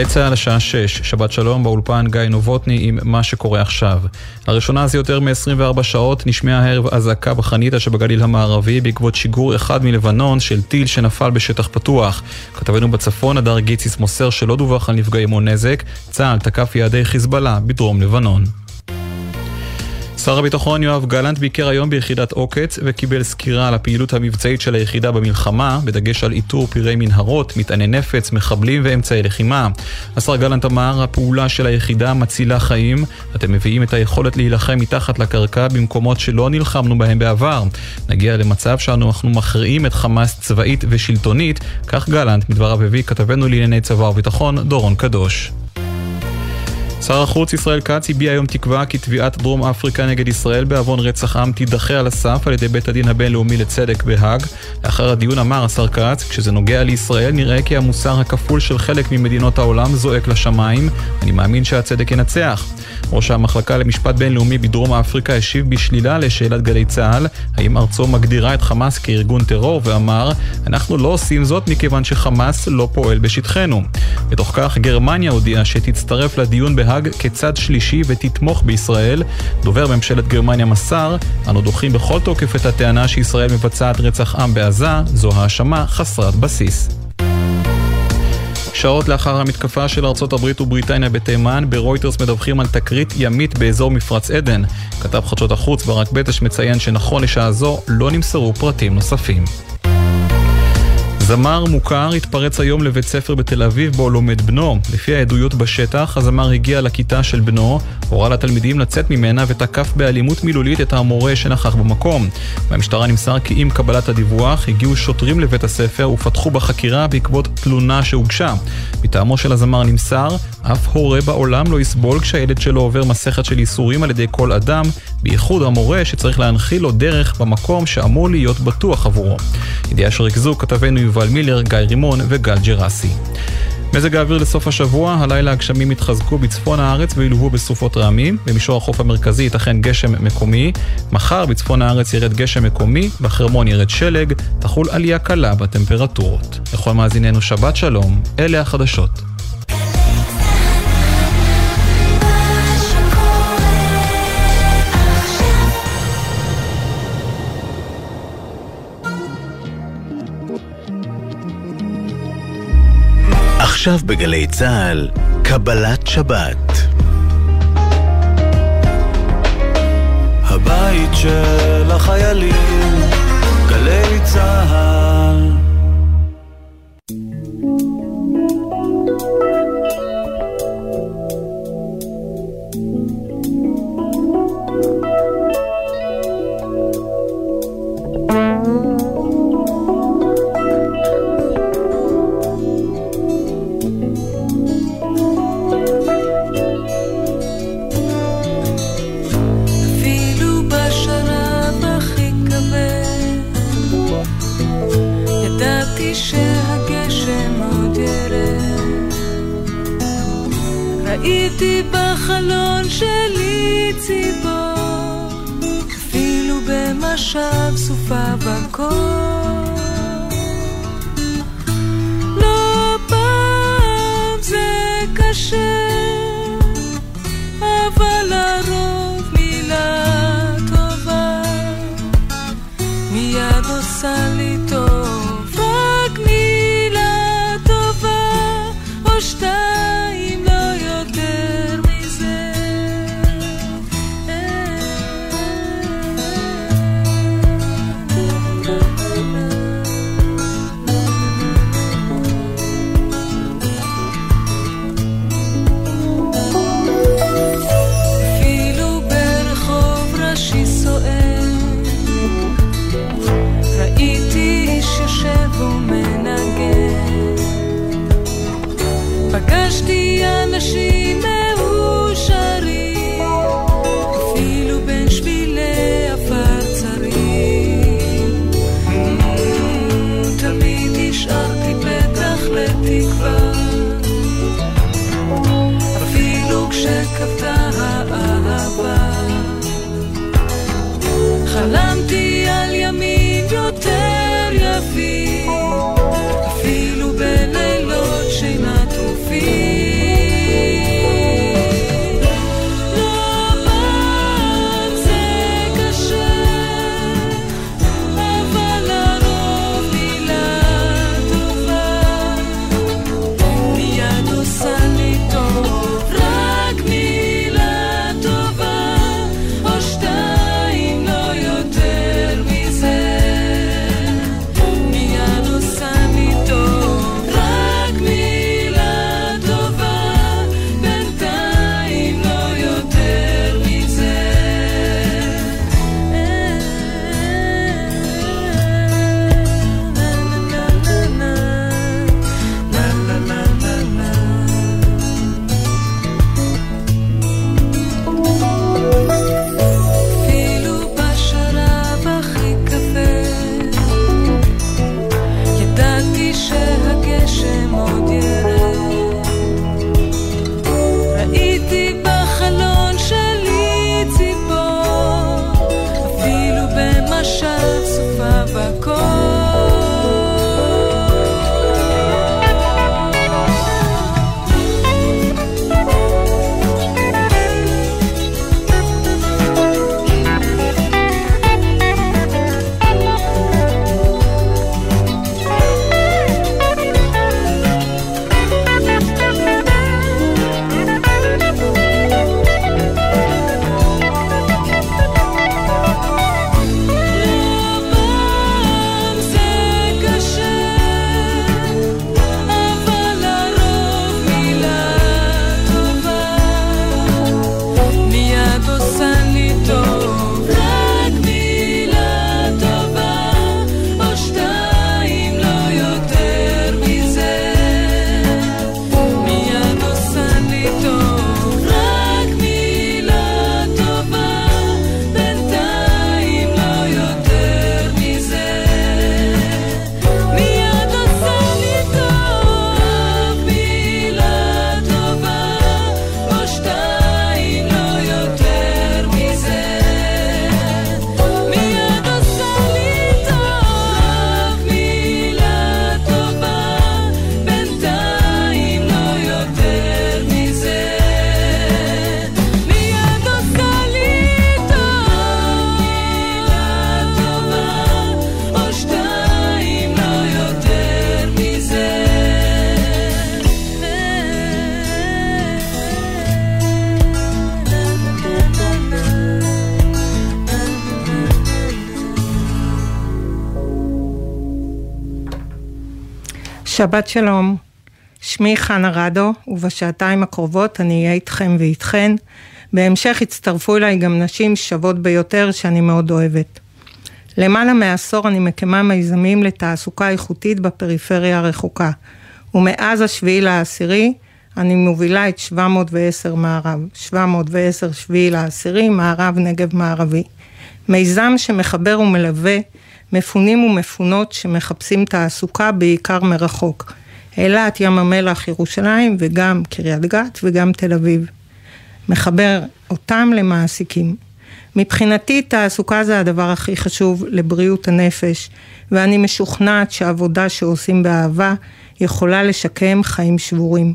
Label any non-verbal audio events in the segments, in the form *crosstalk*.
גלי צה"ל השעה 6, שבת שלום באולפן גיא נובוטני עם מה שקורה עכשיו. לראשונה זה יותר מ-24 שעות נשמעה הערב אזעקה בחניתה שבגליל המערבי בעקבות שיגור אחד מלבנון של טיל שנפל בשטח פתוח. כתבנו בצפון, הדר גיציס מוסר שלא דווח על נפגעים או נזק, צה"ל תקף יעדי חיזבאללה בדרום לבנון. שר הביטחון יואב גלנט ביקר היום ביחידת עוקץ וקיבל סקירה על הפעילות המבצעית של היחידה במלחמה, בדגש על איתור פירי מנהרות, מטעני נפץ, מחבלים ואמצעי לחימה. השר גלנט אמר, הפעולה של היחידה מצילה חיים, אתם מביאים את היכולת להילחם מתחת לקרקע במקומות שלא נלחמנו בהם בעבר. נגיע למצב שאנחנו מכריעים את חמאס צבאית ושלטונית, כך גלנט מדבריו הביא כתבנו לענייני צבא וביטחון דורון קדוש. שר החוץ ישראל כץ הביע היום תקווה כי תביעת דרום אפריקה נגד ישראל בעוון רצח עם תידחה על הסף על ידי בית הדין הבינלאומי לצדק בהאג. לאחר הדיון אמר השר כץ, כשזה נוגע לישראל נראה כי המוסר הכפול של חלק ממדינות העולם זועק לשמיים. אני מאמין שהצדק ינצח. ראש המחלקה למשפט בינלאומי בדרום אפריקה השיב בשלילה לשאלת גלי צה"ל האם ארצו מגדירה את חמאס כארגון טרור ואמר אנחנו לא עושים זאת מכיוון שחמאס לא פועל בשטחנו. בתוך כך גרמניה הודיעה שתצטרף לדיון בהאג כצד שלישי ותתמוך בישראל. דובר ממשלת גרמניה מסר אנו דוחים בכל תוקף את הטענה שישראל מבצעת רצח עם בעזה, זו האשמה חסרת בסיס. שעות לאחר המתקפה של ארצות הברית ובריטניה בתימן, ברויטרס מדווחים על תקרית ימית באזור מפרץ עדן. כתב חדשות החוץ ברק בטש מציין שנכון לשעה זו לא נמסרו פרטים נוספים. זמר מוכר התפרץ היום לבית ספר בתל אביב בו לומד בנו. לפי העדויות בשטח, הזמר הגיע לכיתה של בנו, הורה לתלמידים לצאת ממנה ותקף באלימות מילולית את המורה שנכח במקום. במשטרה נמסר כי עם קבלת הדיווח הגיעו שוטרים לבית הספר ופתחו בחקירה בעקבות תלונה שהוגשה. מטעמו של הזמר נמסר, אף הורה בעולם לא יסבול כשהילד שלו עובר מסכת של ייסורים על ידי כל אדם, בייחוד המורה שצריך להנחיל לו דרך במקום שאמור להיות בטוח עבורו. ידיעה שריכזו כתבנו יובל מילר, גיא רימון וגל ג'רסי. מזג האוויר לסוף השבוע, הלילה הגשמים יתחזקו בצפון הארץ וילוו בסופות רעמים. במישור החוף המרכזי ייתכן גשם מקומי. מחר בצפון הארץ ירד גשם מקומי, בחרמון ירד שלג, תחול עלייה קלה בטמפרטורות. לכל מאזיננו שבת שלום, אלה החדשות. עכשיו בגלי צה"ל, קבלת שבת. הבית של החיילים, גלי צה"ל שבת שלום, שמי חנה רדו, ובשעתיים הקרובות אני אהיה איתכם ואיתכן. בהמשך הצטרפו אליי גם נשים שוות ביותר שאני מאוד אוהבת. למעלה מעשור אני מקימה מיזמים לתעסוקה איכותית בפריפריה הרחוקה, ומאז השביעי לעשירי אני מובילה את 710 מערב, 710 שביעי לעשירי, מערב נגב מערבי. מיזם שמחבר ומלווה מפונים ומפונות שמחפשים תעסוקה בעיקר מרחוק. אילת, ים המלח, ירושלים וגם קריית גת וגם תל אביב. מחבר אותם למעסיקים. מבחינתי תעסוקה זה הדבר הכי חשוב לבריאות הנפש, ואני משוכנעת שהעבודה שעושים באהבה יכולה לשקם חיים שבורים.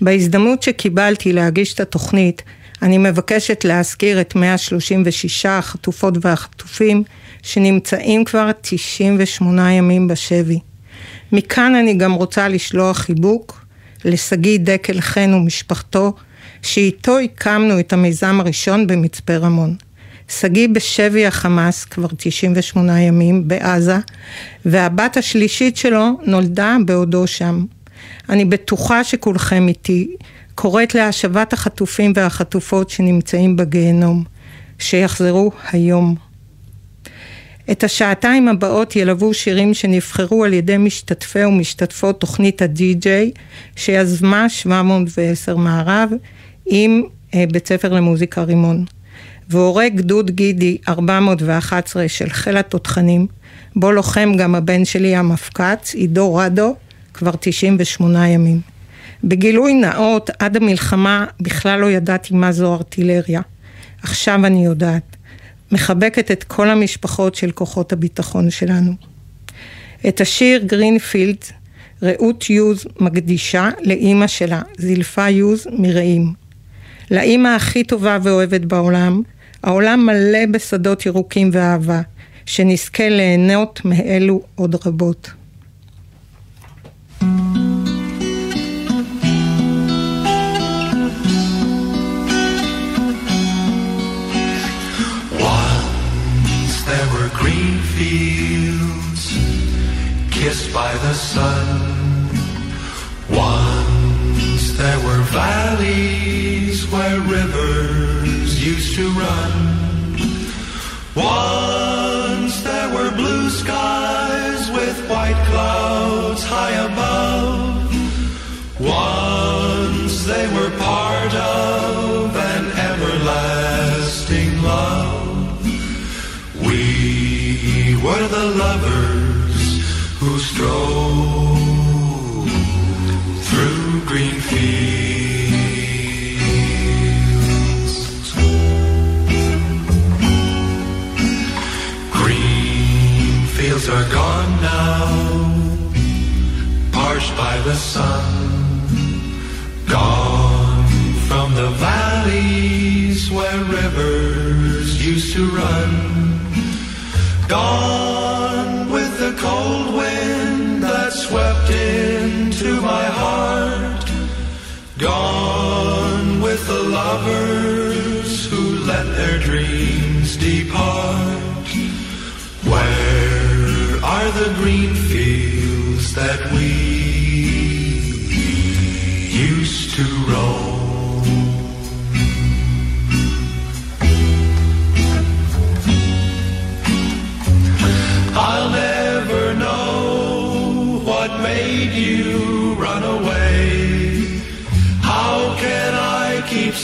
בהזדמנות שקיבלתי להגיש את התוכנית, אני מבקשת להזכיר את 136 החטופות והחטופים שנמצאים כבר 98 ימים בשבי. מכאן אני גם רוצה לשלוח חיבוק לשגיא דקל חן ומשפחתו, שאיתו הקמנו את המיזם הראשון במצפה רמון. שגיא בשבי החמאס כבר 98 ימים בעזה, והבת השלישית שלו נולדה בעודו שם. אני בטוחה שכולכם איתי, קוראת להשבת החטופים והחטופות שנמצאים בגיהנום, שיחזרו היום. את השעתיים הבאות ילוו שירים שנבחרו על ידי משתתפי ומשתתפות תוכנית הדי-ג'יי שיזמה 710 מערב עם אה, בית ספר למוזיקה רימון. והורג גדוד גידי 411 של חיל התותחנים, בו לוחם גם הבן שלי המפקץ, עידו רדו, כבר 98 ימים. בגילוי נאות, עד המלחמה בכלל לא ידעתי מה זו ארטילריה. עכשיו אני יודעת. מחבקת את כל המשפחות של כוחות הביטחון שלנו. את השיר גרינפילד, רעות יוז מקדישה לאימא שלה, זילפה יוז מרעים. לאימא הכי טובה ואוהבת בעולם, העולם מלא בשדות ירוקים ואהבה, שנזכה ליהנות מאלו עוד רבות. Kissed by the sun. Once there were valleys where rivers used to run. Once through green fields. Green fields are gone now, parched by the sun, gone from the valleys where rivers used to run, gone with the cold swept into my heart. Gone with the lovers who let their dreams depart. Where are the green fields that we used to roam? I'll never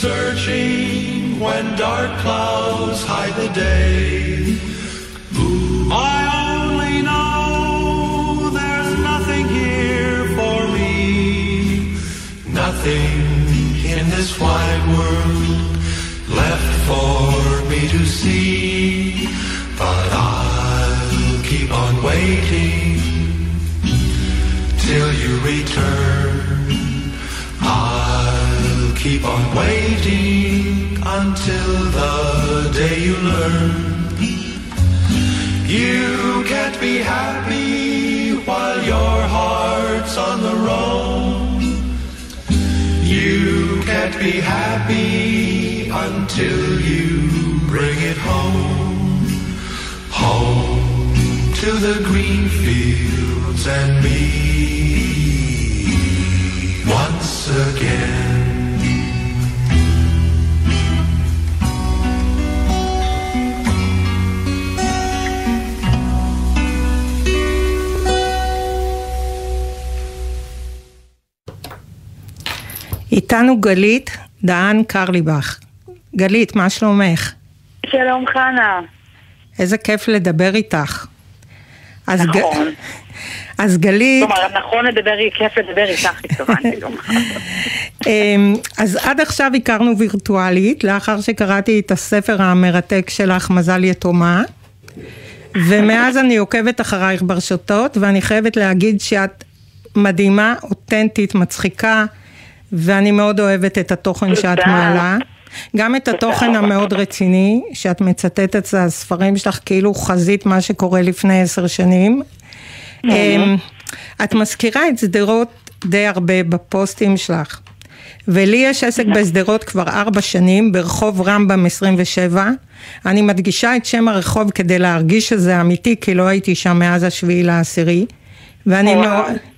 searching when dark clouds hide the day? I only know there's nothing here for me. Nothing in this wide world left for me to see. But I'll keep on waiting till you return. Keep on waiting until the day you learn. You can't be happy while your heart's on the roam. You can't be happy until you bring it home. Home to the green fields and me once again. איתנו גלית דהן קרליבך. גלית, מה שלומך? שלום חנה. איזה כיף לדבר איתך. אז, ג... נכון. *laughs* אז גלית, כלומר, נכון לדבר, כיף לדבר איתך, התכוונתי. אמ, אז עד עכשיו הכרנו וירטואלית, לאחר שקראתי את הספר המרתק שלך, מזל יתומה, ומאז אני עוקבת אחרייך ברשתות, ואני חייבת להגיד שאת מדהימה, אותנטית, מצחיקה, ואני מאוד אוהבת את התוכן שאת תודה. מעלה. גם את התוכן המאוד רציני, שאת מצטטת את הספרים שלך כאילו חזית מה שקורה לפני עשר שנים. אמ, את מזכירה את שדרות די הרבה בפוסטים שלך. ולי יש עסק בשדרות כבר ארבע שנים, ברחוב רמב"ם 27. אני מדגישה את שם הרחוב כדי להרגיש שזה אמיתי, כי לא הייתי שם מאז השביעי לעשירי. ואני. מאוד...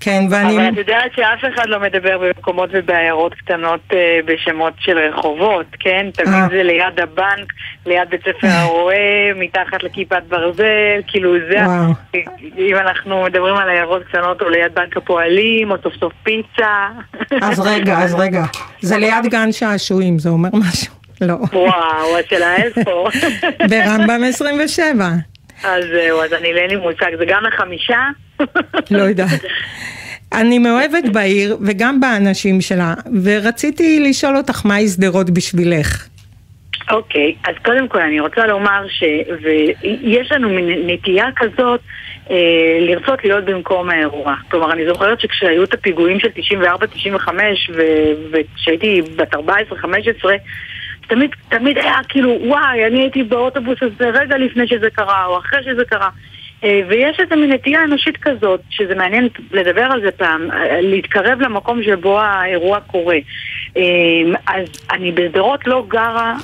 כן, ואני... אבל את יודעת שאף אחד לא מדבר במקומות ובעיירות קטנות אה, בשמות של רחובות, כן? אה. תמיד זה ליד הבנק, ליד בית ספר הרועה, מתחת לכיפת ברזל, כאילו זה... וואו. אם אנחנו מדברים על עיירות קטנות, או ליד בנק הפועלים, או סוף סוף פיצה. אז רגע, אז רגע. זה ליד גן שעשועים, זה אומר משהו? לא. וואו, השאלה איפה. ברמב"ם 27. אז זהו, אז אני אין לי מושג, זה גם לחמישה? לא יודעת. אני מאוהבת בעיר וגם באנשים שלה, ורציתי לשאול אותך מהי שדרות בשבילך. אוקיי, אז קודם כל אני רוצה לומר שיש לנו נטייה כזאת אה, לרצות להיות במקום האירוע. כלומר, אני זוכרת שכשהיו את הפיגועים של 94-95 וכשהייתי בת 14-15 תמיד, תמיד היה כאילו, וואי, אני הייתי באוטובוס הזה רגע לפני שזה קרה, או אחרי שזה קרה. אה, ויש איזו מין נטייה אנושית כזאת, שזה מעניין לדבר על זה פעם, אה, להתקרב למקום שבו האירוע קורה. אה, אז אני בשדרות לא גרה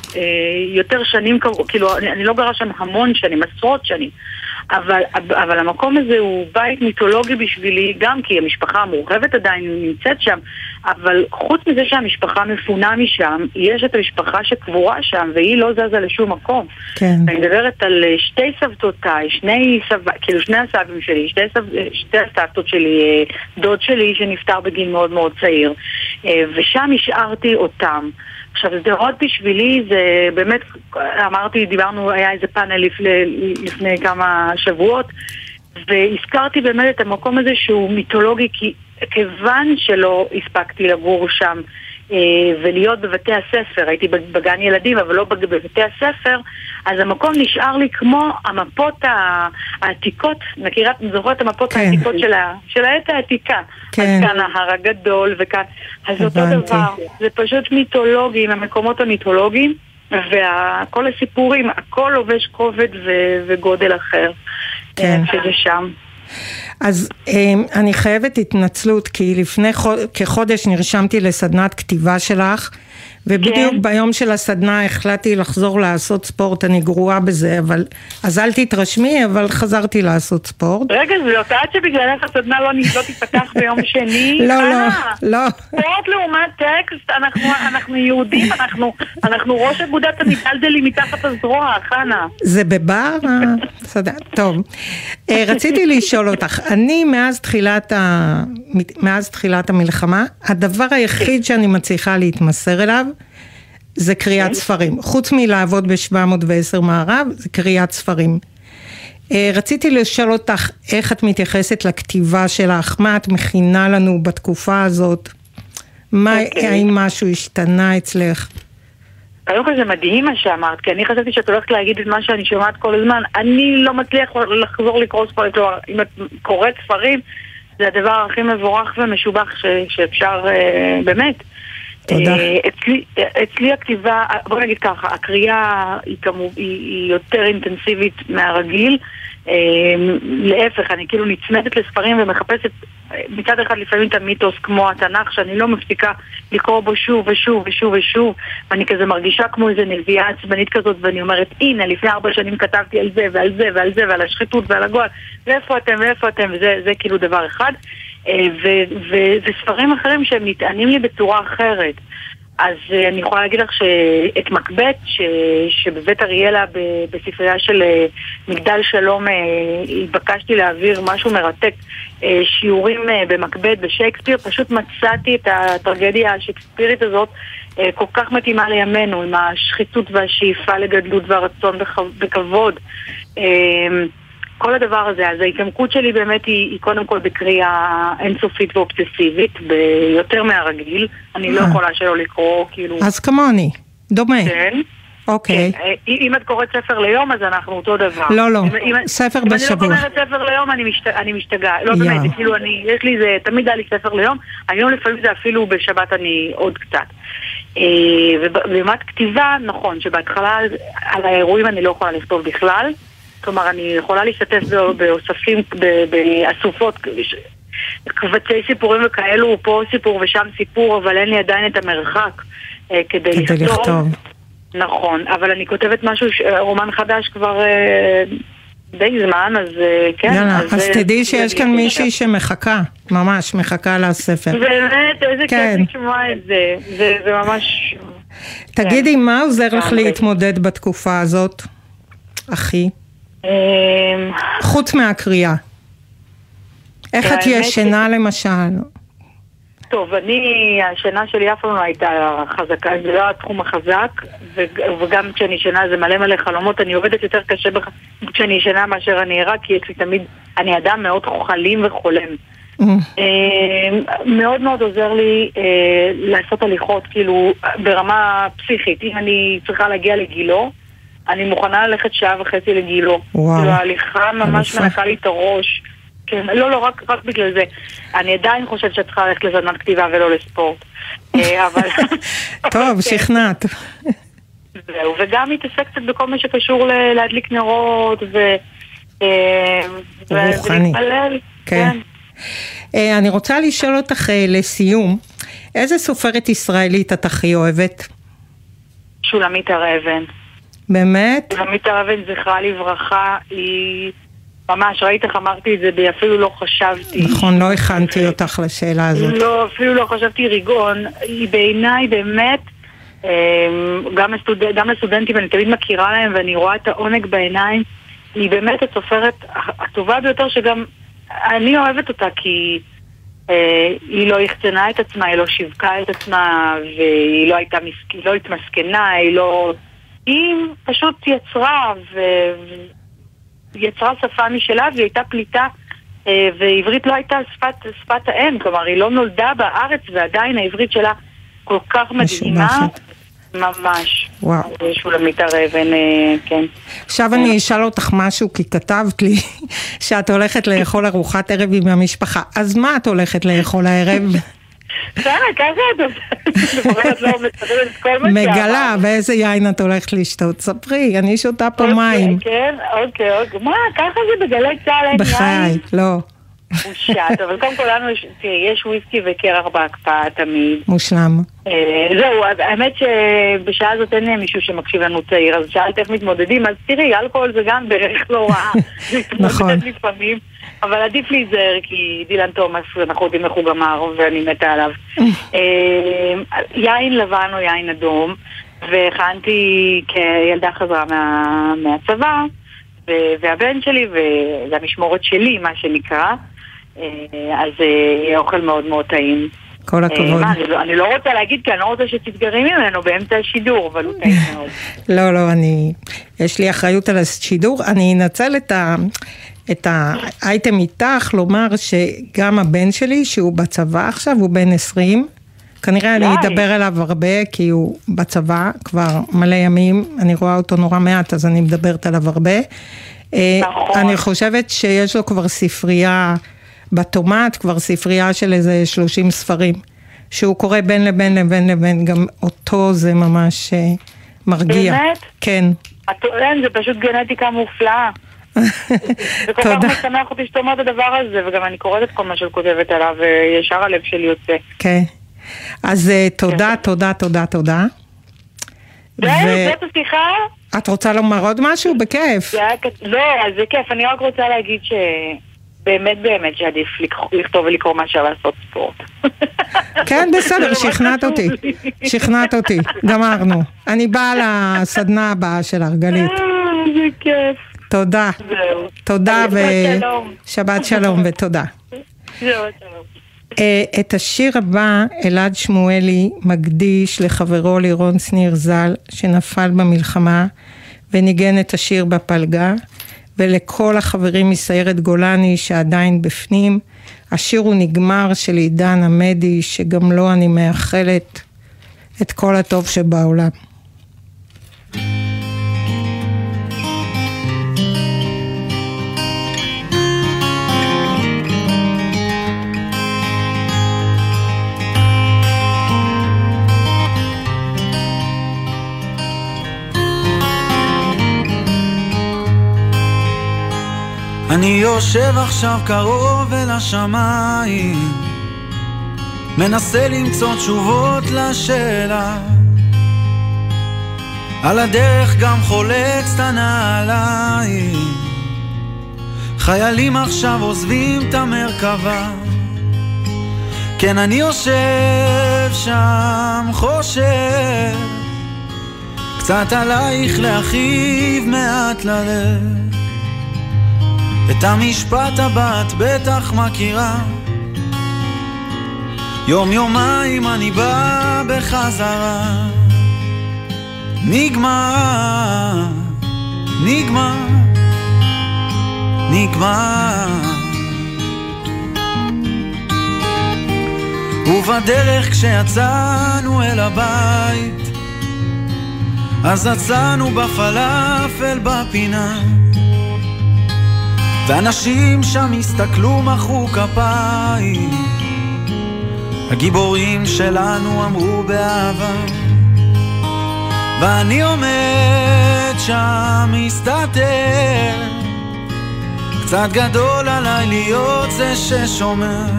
יותר שנים, כאילו, אני לא גרה שם המון שנים, עשרות שנים. אבל, אבל המקום הזה הוא בית מיתולוגי בשבילי, גם כי המשפחה המורחבת עדיין נמצאת שם, אבל חוץ מזה שהמשפחה מפונה משם, יש את המשפחה שקבורה שם, והיא לא זזה לשום מקום. כן. אני מדברת על אה, שתי סבתותיי, שני סב... כאילו שני הסבים שלי, שתי, סב... אה, שתי הסבתות שלי, אה, דוד שלי שנפטר בגיל מאוד מאוד צעיר, ושם השארתי אותם. עכשיו, שדרות בשבילי זה באמת, אמרתי, דיברנו, היה איזה פאנל לפני, לפני כמה שבועות, והזכרתי באמת את המקום הזה שהוא מיתולוגי, כי כיוון שלא הספקתי לגור שם ולהיות בבתי הספר, הייתי בגן ילדים אבל לא בבתי הספר, אז המקום נשאר לי כמו המפות העתיקות, מכירה, זוכרת את המפות כן. העתיקות של, ה, של העת העתיקה. כן. אז כאן ההר הגדול וכאן, אז אותו הבנתי. דבר, זה פשוט מיתולוגי, עם המקומות המיתולוגיים. וכל הסיפורים, הכל לובש כובד ו- וגודל אחר. כן. אה, שזה שם. אז אמ, אני חייבת התנצלות, כי לפני חו- כחודש נרשמתי לסדנת כתיבה שלך, ובדיוק כן. ביום של הסדנה החלטתי לחזור לעשות ספורט, אני גרועה בזה, אבל... אז אל תתרשמי, אבל חזרתי לעשות ספורט. רגע, זאת עד שבגללך הסדנה לא, לא תיפתח ביום שני? *laughs* לא, לא, חנה, לא. ספורט לעומת טקסט, אנחנו, אנחנו יהודים, אנחנו, אנחנו ראש אגודת המיטלטלים מתחת הזרוע, חנה. זה בבר? אה, בסדר, טוב. אה, רציתי לשאול אותך, אני מאז תחילת, ה... מאז תחילת המלחמה, הדבר היחיד שאני מצליחה להתמסר אליו זה קריאת ספרים. חוץ מלעבוד ב-710 מערב, זה קריאת ספרים. אה, רציתי לשאול אותך איך את מתייחסת לכתיבה שלך, מה את מכינה לנו בתקופה הזאת, מה, אוקיי. האם משהו השתנה אצלך? קודם כל זה מדהים מה שאמרת, כי אני חשבתי שאת הולכת להגיד את מה שאני שומעת כל הזמן. אני לא מצליח לחזור לקרוא ספרים, כלומר, אם את קוראת ספרים, זה הדבר הכי מבורך ומשובח ש, שאפשר, אה, באמת. תודה. אה, אצלי, אצלי הכתיבה, בוא נגיד ככה, הקריאה היא, כמו, היא, היא יותר אינטנסיבית מהרגיל. אה, להפך, אני כאילו נצמדת לספרים ומחפשת מצד אחד לפעמים את המיתוס כמו התנ"ך, שאני לא מפסיקה לקרוא בו שוב ושוב ושוב ושוב, ואני כזה מרגישה כמו איזה נביאה עצבנית כזאת, ואני אומרת, הנה, לפני ארבע שנים כתבתי על זה ועל זה ועל זה ועל השחיתות ועל הגועל, ואיפה אתם ואיפה אתם, וזה זה כאילו דבר אחד. אה, וספרים אחרים שהם נטענים לי בצורה אחרת. אז אה, אני יכולה להגיד לך שאת מקבט, ש... שבבית אריאלה ב- בספרייה של אה, מגדל שלום אה, התבקשתי להעביר משהו מרתק, שיעורים במקבט בשייקספיר, פשוט מצאתי את הטרגדיה השייקספירית הזאת כל כך מתאימה לימינו, עם השחיתות והשאיפה לגדלות והרצון בכ- בכבוד. כל הדבר הזה, אז ההתעמקות שלי באמת היא, היא קודם כל בקריאה אינסופית ואובססיבית, ביותר מהרגיל. אני לא אה. יכולה שלא לקרוא, כאילו... אז כמוני, דומה. כן. אוקיי. כן. אה, אם את קוראת ספר ליום, אז אנחנו אותו דבר. לא, לא. אם- אם- ספר אם בשבוע. אני לא גומרת ספר ליום, אני, משת... אני משתגעת. לא, יואו. באמת, זה כאילו, אני, יש לי זה, תמיד היה לי ספר ליום, היום לפעמים זה אפילו בשבת אני עוד קצת. אה, וברמת כתיבה, נכון, שבהתחלה על האירועים אני לא יכולה לכתוב בכלל. כלומר, אני יכולה להשתתף בא- באוספים, באסופות, קבצי סיפורים וכאלו, פה סיפור ושם סיפור, אבל אין לי עדיין את המרחק אה, כדי, כדי לכתוב. נכון, אבל אני כותבת משהו, ש- רומן חדש כבר אה, די זמן, אז אה, כן. יאללה, אז זה- תדעי זה שיש כאן. מישהי שמחכה, ממש מחכה לספר. באמת, איזה כן. כיף לשמוע את זה. זה זה ממש... תגידי, מה עוזר לך. להתמודד בתקופה הזאת, אחי? אה, חוץ מהקריאה. איך את ישנה למשל? טוב, אני, השינה שלי אף פעם לא הייתה חזקה, זה לא התחום החזק, וג- וגם כשאני ישנה זה מלא מלא חלומות, אני עובדת יותר קשה בח... כשאני ישנה מאשר אני ערה, כי יש לי תמיד, אני אדם מאוד חלים וחולם. אה, מאוד מאוד עוזר לי אה, לעשות הליכות, כאילו, ברמה פסיכית. אם אני צריכה להגיע לגילו, אני מוכנה ללכת שעה וחצי לגילו. וואו. כאילו, ההליכה ממש. מנקה לי את הראש. כן, לא, לא, רק, רק בגלל זה. אני עדיין חושבת שאת צריכה ללכת לסדנת כתיבה ולא לספורט. אה, *laughs* אבל... טוב, שכנעת. זהו, וגם מתעסק קצת בכל מה שקשור ל- להדליק נרות ו... אה, רוחני. ולהתפלל. כן. אה, אני רוצה לשאול אותך לסיום, איזה סופרת ישראלית את הכי אוהבת? שולמית הר אבן. באמת? הר אבן, זכרה לברכה, היא... ממש, ראית איך אמרתי את זה, בי אפילו לא חשבתי. נכון, לא הכנתי אותך לשאלה הזאת. לא, אפילו לא חשבתי ריגון. היא בעיניי באמת, אמ, גם, הסטוד... גם לסטודנטים, אני תמיד מכירה להם ואני רואה את העונג בעיניים. היא באמת הסופרת הטובה ביותר שגם אני אוהבת אותה כי אה, היא לא יחצנה את עצמה, היא לא שיווקה את עצמה והיא לא הייתה. היא לא התמסכנה, היא לא... היא פשוט יצרה ו... יצרה שפה משלה והיא הייתה פליטה אה, ועברית לא הייתה שפת, שפת האם, כלומר היא לא נולדה בארץ ועדיין העברית שלה כל כך מדהימה. ממש. וואו. שולמית הר אבן, אה, כן. עכשיו אני אשאל אותך משהו, כי כתבת לי *laughs* שאת הולכת לאכול ארוחת ערב עם המשפחה. אז מה את הולכת לאכול הערב? בסדר, ככה את לא מגלה, ואיזה יין את הולכת לשתות? ספרי, אני שותה פה מים. כן, אוקיי, אוקיי. מה, ככה זה בגלי צה"ל אין יין? בחיי, לא. בושה. אבל קודם כל לנו יש, תראי, יש וויסקי וקרח בהקפאה תמיד. מושלם. אה, זהו, אז האמת שבשעה הזאת אין מישהו שמקשיב לנו צעיר, אז שאלת איך מתמודדים, אז תראי, אלכוהול זה גם דרך לא רעה. *laughs* נכון. לפעמים, אבל עדיף להיזהר, כי דילן תומאס, אנחנו יודעים איך הוא גמר, ואני מתה עליו. *laughs* אה, יין לבן או יין אדום, והכנתי כילדה חזרה מה- מהצבא, ו- והבן שלי, וזה המשמורת שלי, מה שנקרא, אה, אז אה, יהיה אוכל מאוד מאוד טעים. כל הכבוד. מה, אני לא- אני לא רוצה להגיד כי אני לא רוצה שתתגרי ממנו באמצע השידור, אבל הוא טעים *laughs* מאוד. לא, לא, אני... יש לי אחריות על השידור. אני אנצל את, ה, את האייטם איתך, לומר שגם הבן שלי, שהוא בצבא עכשיו, הוא בן 20, כנראה אני. אדבר אליו הרבה, כי הוא בצבא כבר מלא ימים, אני רואה אותו נורא מעט, אז אני מדברת עליו הרבה. אה, נכון. אני חושבת שיש לו כבר ספרייה בתומט, כבר ספרייה של איזה 30 ספרים, שהוא קורא בין לבין לבין לבין, גם אותו זה ממש אה, מרגיע. באמת? כן. את טוען, זה פשוט גנטיקה מופלאה. זה כל כך תודה. משמח אותי שאתה אומר את הדבר הזה, וגם אני קוראת את כל מה שאת כותבת עליו, וישר הלב שלי יוצא. כן. אז אה, תודה, תודה, תודה, תודה. זהו, ו- זאת השיחה? את רוצה לומר עוד משהו? בכיף. לא, זה כיף. אני רק רוצה להגיד שבאמת באמת שעדיף לקח- לכתוב ולקרוא מאשר לעשות ספורט. *laughs* כן, בסדר, שכנעת אותי. שכנעת אותי, גמרנו. אני באה לסדנה הבאה שלך, גלית. אה, זה כיף. תודה. זהו. תודה. ושבת שלום ותודה. *laughs* זהו. אה, את השיר הבא אלעד שמואלי מקדיש לחברו לירון שניר ז"ל, שנפל במלחמה וניגן את השיר בפלגה, ולכל החברים מסיירת גולני שעדיין בפנים. השיר הוא נגמר של עידן עמדי, שגם לו אני מאחלת את כל הטוב שבעולם. אני יושב עכשיו קרוב אל השמיים, מנסה למצוא תשובות לשאלה. על הדרך גם חולץ את הנעליים, חיילים עכשיו עוזבים את המרכבה. כן, אני יושב שם, חושב, קצת עלייך להכאיב מעט ללב. את המשפט הבא את בטח מכירה. יום יומיים אני בא בחזרה. נגמר, נגמר, נגמר. ובדרך כשיצאנו אל הבית אז יצאנו בפלאפל בפינה ואנשים שם הסתכלו, מחאו כפיים. הגיבורים שלנו אמרו באהבה. ואני עומד שם, מסתתר. קצת גדול עליי להיות זה ששומר.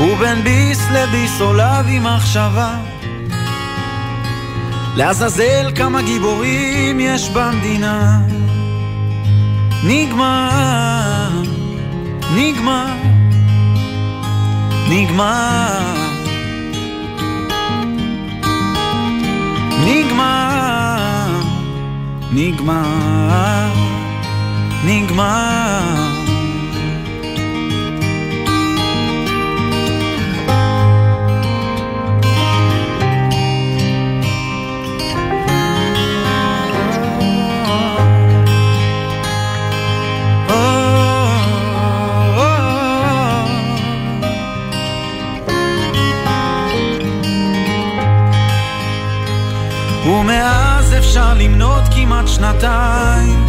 ובין ביס לביס עולה בי מחשבה. לעזאזל כמה גיבורים יש במדינה. נגמר, נגמר, נגמר, נגמר, נגמר, נגמר. ומאז אפשר למנות כמעט שנתיים.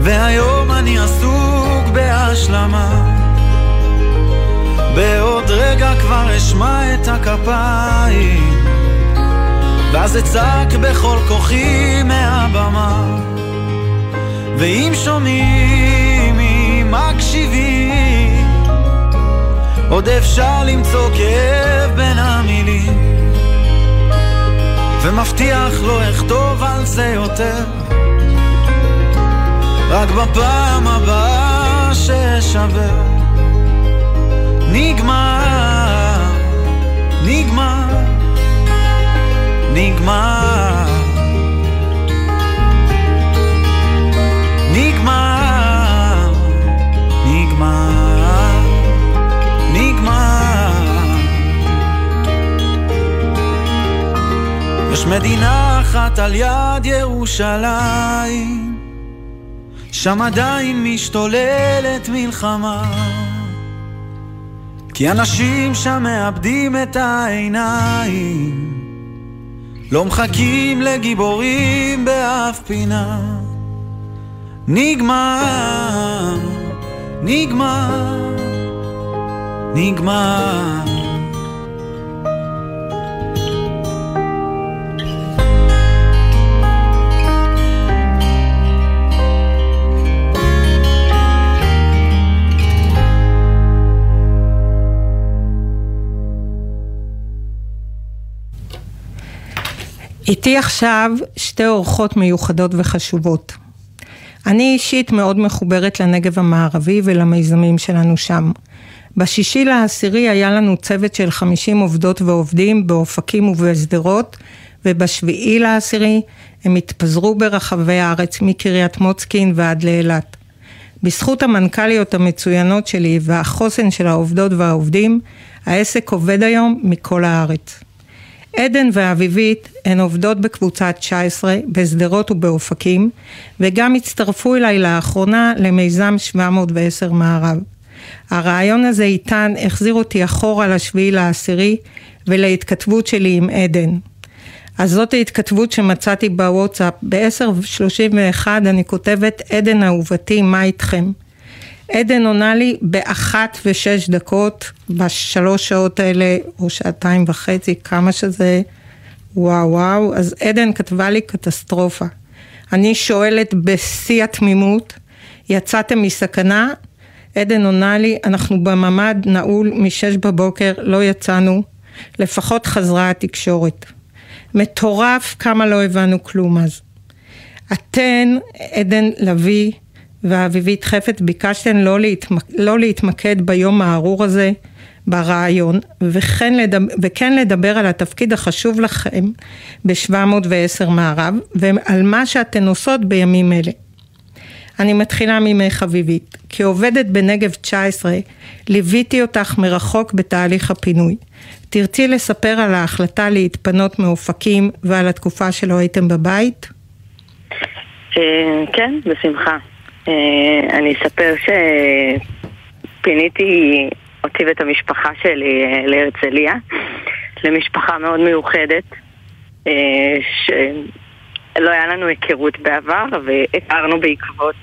והיום אני עסוק בהשלמה. בעוד רגע כבר אשמע את הכפיים. ואז אצעק בכל כוחי מהבמה. ואם שומעים, אם מקשיבים עוד אפשר למצוא כאב בין המילים ומבטיח לא אכתוב על זה יותר. רק בפעם הבאה שאשבר נגמר, נגמר, נגמר יש מדינה אחת על יד ירושלים, שם עדיין משתוללת מלחמה. כי אנשים שם מאבדים את העיניים, לא מחכים לגיבורים באף פינה. נגמר, נגמר, נגמר. איתי עכשיו שתי אורחות מיוחדות וחשובות. אני אישית מאוד מחוברת לנגב המערבי ולמיזמים שלנו שם. בשישי לעשירי היה לנו צוות של 50 עובדות ועובדים באופקים ובשדרות, ובשביעי לעשירי הם התפזרו ברחבי הארץ מקריית מוצקין ועד לאילת. בזכות המנכ"ליות המצוינות שלי והחוסן של העובדות והעובדים, העסק עובד היום מכל הארץ. עדן ואביבית הן עובדות בקבוצת 19 בשדרות ובאופקים, וגם הצטרפו אליי לאחרונה למיזם 710 מערב. הרעיון הזה איתן החזיר אותי אחורה לשביעי לעשירי ולהתכתבות שלי עם עדן. אז זאת ההתכתבות שמצאתי בוואטסאפ. ב-10.31 אני כותבת, עדן אהובתי, מה איתכם? עדן עונה לי באחת ושש דקות, בשלוש שעות האלה, או שעתיים וחצי, כמה שזה, וואו וואו, אז עדן כתבה לי קטסטרופה. אני שואלת בשיא התמימות, יצאתם מסכנה? עדן עונה לי, אנחנו בממ"ד נעול משש בבוקר, לא יצאנו, לפחות חזרה התקשורת. מטורף כמה לא הבנו כלום אז. אתן, עדן לביא ואביבית חפץ, ביקשתן לא, להתמק... לא להתמקד ביום הארור הזה ברעיון, וכן, לדבר, וכן לדבר על התפקיד החשוב לכם ב-710 מערב, ועל מה שאתן עושות בימים אלה. אני מתחילה ממך אביבית. כעובדת בנגב 19, ליוויתי אותך מרחוק בתהליך הפינוי. תרצי לספר על ההחלטה להתפנות מאופקים ועל התקופה שלא הייתם בבית? אה, כן, בשמחה. אה, אני אספר שפיניתי אותי ואת המשפחה שלי אה, להרצליה, למשפחה מאוד מיוחדת, שלא היה לנו היכרות בעבר, והכרנו בעקבות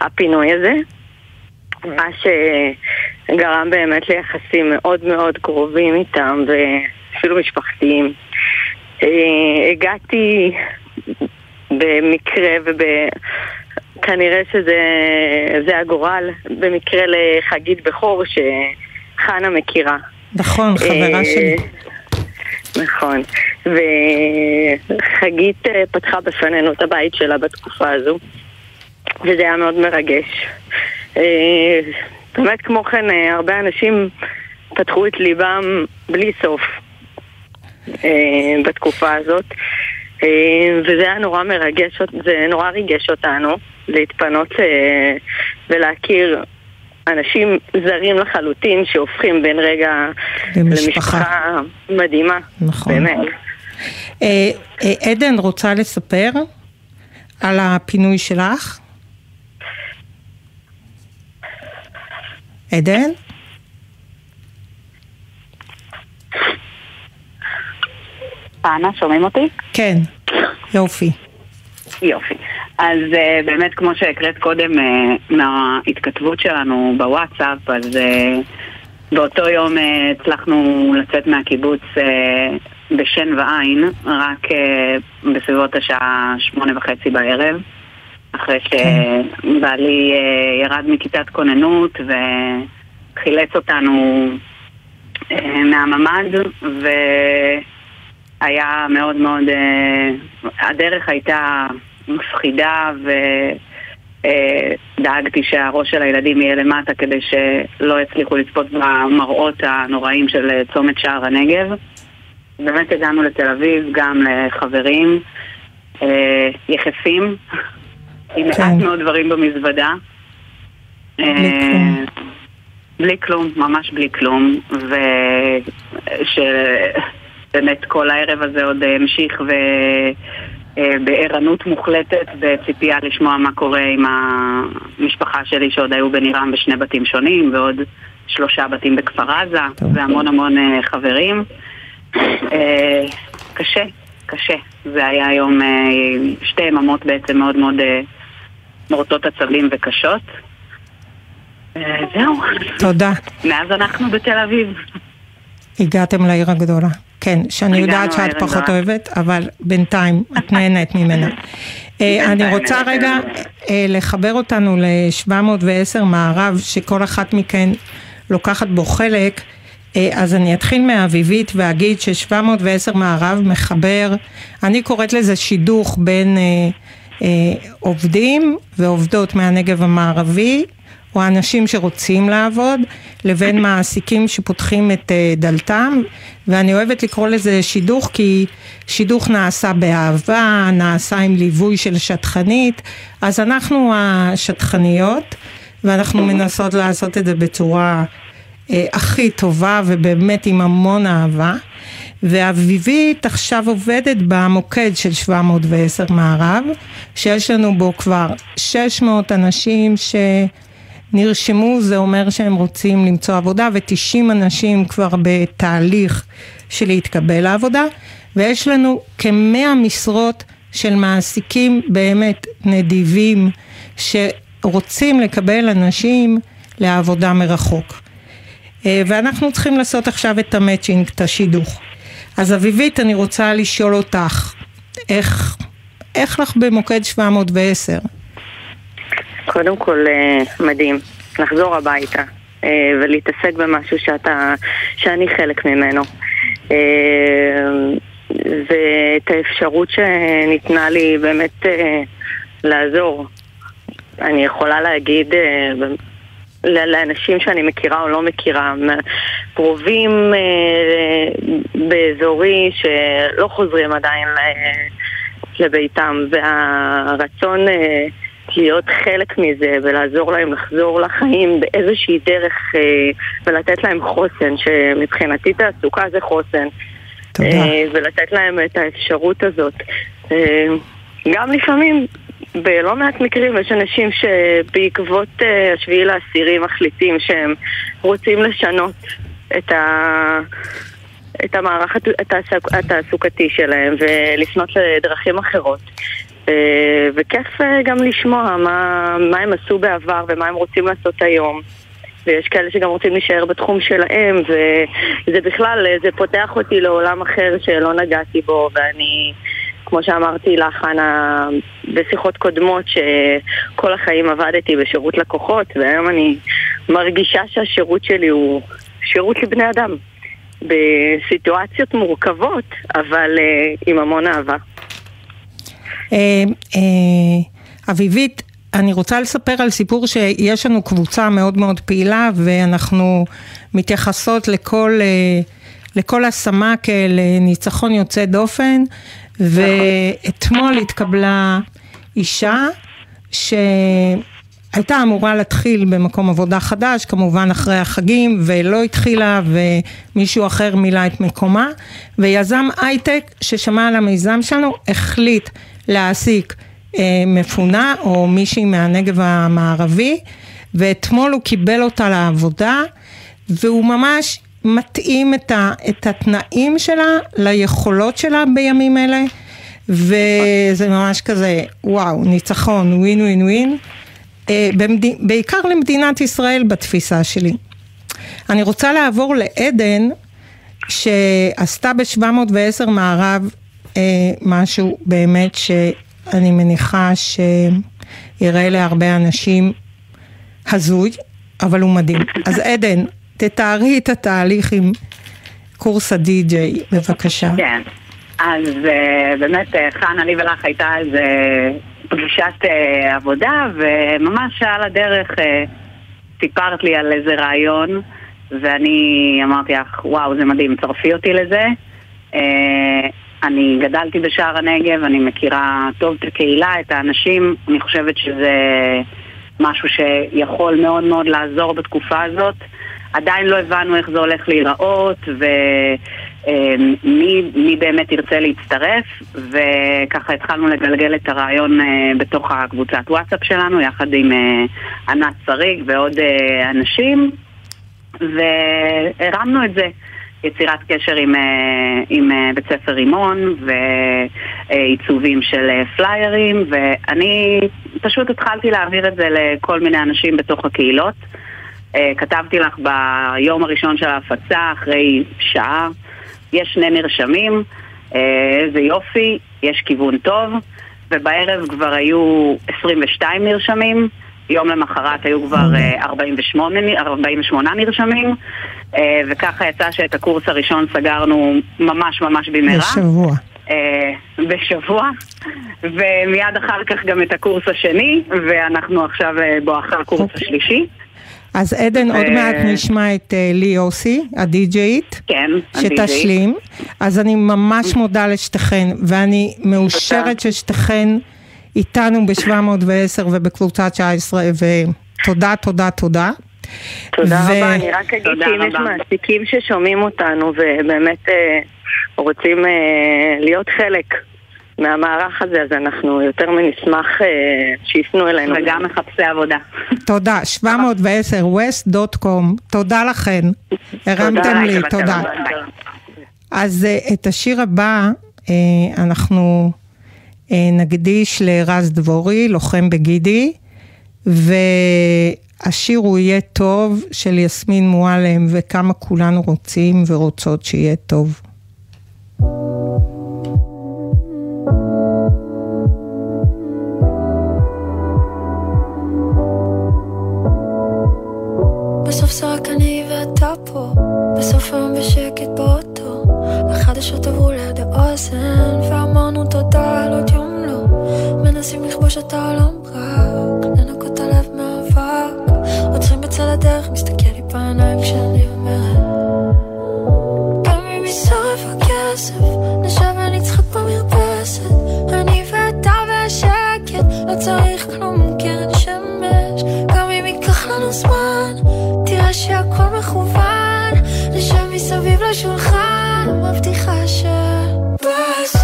הפינוי הזה. מה שגרם באמת ליחסים מאוד מאוד קרובים איתם ואפילו משפחתיים. אה, הגעתי במקרה וכנראה שזה הגורל, במקרה לחגית בכור שחנה מכירה. נכון, חברה אה, שלי. נכון, וחגית אה, פתחה בפנינו את הבית שלה בתקופה הזו, וזה היה מאוד מרגש. אה, באמת כמו כן, הרבה אנשים פתחו את ליבם בלי סוף בתקופה הזאת. וזה היה נורא מרגש, זה נורא ריגש אותנו להתפנות ולהכיר אנשים זרים לחלוטין שהופכים בין רגע למשפחה, למשפחה מדהימה, נכון. באמת. עדן רוצה לספר על הפינוי שלך? עדן? פאנה, שומעים אותי? כן, יופי. יופי. אז uh, באמת, כמו שהקראת קודם uh, מההתכתבות שלנו בוואטסאפ, אז uh, באותו יום uh, הצלחנו לצאת מהקיבוץ uh, בשן ועין, רק uh, בסביבות השעה שמונה וחצי בערב. אחרי. שבעלי אה, ירד מכיתת כוננות וחילץ אותנו אה, מהממ"ד והיה מאוד מאוד, אה, הדרך הייתה מפחידה ודאגתי שהראש של הילדים יהיה למטה כדי שלא יצליחו לצפות במראות הנוראים של צומת שער הנגב. באמת הגענו לתל אביב גם לחברים יחפים עם מעט כן. מאוד דברים במזוודה. בלי אה, כלום. בלי כלום, ממש בלי כלום. ושבאמת כל הערב הזה עוד המשיך ו... אה, בערנות מוחלטת, בציפייה לשמוע מה קורה עם המשפחה שלי שעוד היו בנירם בשני בתים שונים ועוד שלושה בתים בכפר עזה. והמון המון אה, חברים. קשה, קשה. זה היה היום שתי יממות בעצם מאוד מאוד מורטות עצבים וקשות. אה, זהו. תודה. מאז אנחנו בתל אביב. הגעתם לעיר הגדולה. כן, שאני יודעת שאת פחות אוהבת, אבל בינתיים *laughs* את נהנית ממנה. אה, אני רוצה רגע אה, לחבר אותנו ל-710 מערב, שכל אחת מכן לוקחת בו חלק. אה, אז אני אתחיל מאביבית ואגיד ש-710 מערב מחבר, אני קוראת לזה שידוך בין אה, אה, עובדים ועובדות מהנגב המערבי, או אנשים שרוצים לעבוד, לבין מעסיקים שפותחים את אה, דלתם, ואני אוהבת לקרוא לזה שידוך כי שידוך נעשה באהבה, נעשה עם ליווי של שטחנית, אז אנחנו השטחניות, ואנחנו מנסות לעשות את זה בצורה אה, הכי טובה ובאמת עם המון אהבה. ואביבית עכשיו עובדת במוקד של 710 מערב, שיש לנו בו כבר 600 אנשים שנרשמו, זה אומר שהם רוצים למצוא עבודה, ו-90 אנשים כבר בתהליך של להתקבל לעבודה, ויש לנו כמאה משרות של מעסיקים באמת נדיבים, שרוצים לקבל אנשים לעבודה מרחוק. אה, ואנחנו צריכים לעשות עכשיו את המצ'ינג, את השידוך. אז אביבית, אני רוצה לשאול אותך, איך, איך לך במוקד 710? קודם כל, אה, מדהים. לחזור הביתה אה, ולהתעסק במשהו שאתה, שאני חלק ממנו. ואת האפשרות שניתנה לי באמת לעזור. אני יכולה להגיד לאנשים שאני מכירה או לא מכירה, קרובים אה, באזורי שלא חוזרים עדיין לביתם, והרצון אה, להיות חלק מזה ולעזור להם לחזור לחיים באיזושהי דרך אה, ולתת להם חוסן, שמבחינתי תעסוקה זה חוסן. תודה. ולתת להם את האפשרות הזאת. גם לפעמים בלא מעט מקרים יש אנשים שבעקבות אה, השביעי לעשירי מחליטים שהם רוצים לשנות את, ה... את המערך התעסוקתי שלהם ולפנות לדרכים אחרות. אה, וכיף אה, גם לשמוע מה, מה הם עשו בעבר ומה הם רוצים לעשות היום. ויש כאלה שגם רוצים להישאר בתחום שלהם, וזה בכלל, זה פותח אותי לעולם אחר שלא נגעתי בו, ואני כמו שאמרתי לך, חנה, בשיחות קודמות, שכל החיים עבדתי בשירות לקוחות, והיום אני מרגישה שהשירות שלי הוא שירות לבני אדם. בסיטואציות מורכבות, אבל uh, עם המון אהבה. Uh, uh, אביבית, אני רוצה לספר על סיפור שיש לנו קבוצה מאוד מאוד פעילה ואנחנו מתייחסות לכל, לכל השמה כאל ניצחון יוצא דופן. ואתמול התקבלה אישה שהייתה אמורה להתחיל במקום עבודה חדש, כמובן אחרי החגים, ולא התחילה ומישהו אחר מילא את מקומה, ויזם הייטק ששמע על המיזם שלנו החליט להעסיק אה, מפונה או מישהי מהנגב המערבי, ואתמול הוא קיבל אותה לעבודה, והוא ממש מתאים את, ה, את התנאים שלה ליכולות שלה בימים אלה, וזה ממש כזה, וואו, ניצחון, ווין ווין ווין, במד... בעיקר למדינת ישראל בתפיסה שלי. אני רוצה לעבור לעדן, שעשתה ב-710 מערב משהו באמת שאני מניחה שיראה להרבה אנשים הזוי, אבל הוא מדהים. אז עדן, תתארי את התהליך עם קורס הדי-ג'יי, בבקשה. כן, אז uh, באמת, אה, חנה, לי ולך הייתה איזה פגישת uh, עבודה, וממש על הדרך uh, סיפרת לי על איזה רעיון, ואני אמרתי לך, וואו, זה מדהים, צרפי אותי לזה. אני גדלתי בשער הנגב, אני מכירה טוב את הקהילה, את האנשים, אני חושבת שזה משהו שיכול מאוד מאוד לעזור בתקופה הזאת. עדיין לא הבנו איך זה הולך להיראות ומי מי באמת ירצה להצטרף וככה התחלנו לגלגל את הרעיון אה, בתוך הקבוצת וואטסאפ שלנו יחד עם אה, ענת שריג ועוד אה, אנשים והרמנו את זה. יצירת קשר עם, עם בית ספר רימון ועיצובים של פליירים ואני פשוט התחלתי להעביר את זה לכל מיני אנשים בתוך הקהילות. אה, כתבתי לך ביום הראשון של ההפצה, אחרי שעה, יש שני נרשמים, אה, איזה יופי, יש כיוון טוב, ובערב כבר היו 22 נרשמים, יום למחרת היו כבר אה, 48, נ- 48 נרשמים, אה, וככה יצא שאת הקורס הראשון סגרנו ממש ממש במהרה. בשבוע. אה, בשבוע, ומיד אחר כך גם את הקורס השני, ואנחנו עכשיו אה, בואכה הקורס אוקיי. השלישי. אז עדן, עוד מעט נשמע את אה, לי יוסי, הדי-ג'יית. כן, שתשלים. אז אני ממש מודה לשתיכן, ואני מאושרת ששתיכן איתנו ב-710 ובקבוצת 19, ותודה, תודה, תודה. תודה ו- רבה, אני רק אגיד שאם יש. מעסיקים ששומעים אותנו ובאמת אה, רוצים אה, להיות חלק מהמערך הזה, אז אנחנו יותר מנשמח אה, שיפנו אלינו. וגם מחפשי עבודה. תודה, 710 west.com, תודה לכן, הרמתם לי, תודה. אז אה, את השיר הבא אה, אנחנו אה, נקדיש לרז דבורי, לוחם בגידי, והשיר הוא יהיה טוב של יסמין מועלם, וכמה כולנו רוצים ורוצות שיהיה טוב. בסוף זה רק אני ואתה פה, בסוף היום בשקט באוטו. החדשות עברו ליד האוזן, ואמרנו תודה על עוד יום לא. מנסים לכבוש את העולם רק, לנקות הלב מאבק. עוצרים בצד הדרך, מסתכל לי בעיניים כשאני אומרת. גם אם יישרף הכסף, נשב ונצחק במרפסת. אני ואתה והשקט, לא צריך כלום קרן שמש. גם אם ייקח לנו זמן, תראה שהכל מכוון. נשב מסביב לשולחן, מבטיחה שבסוף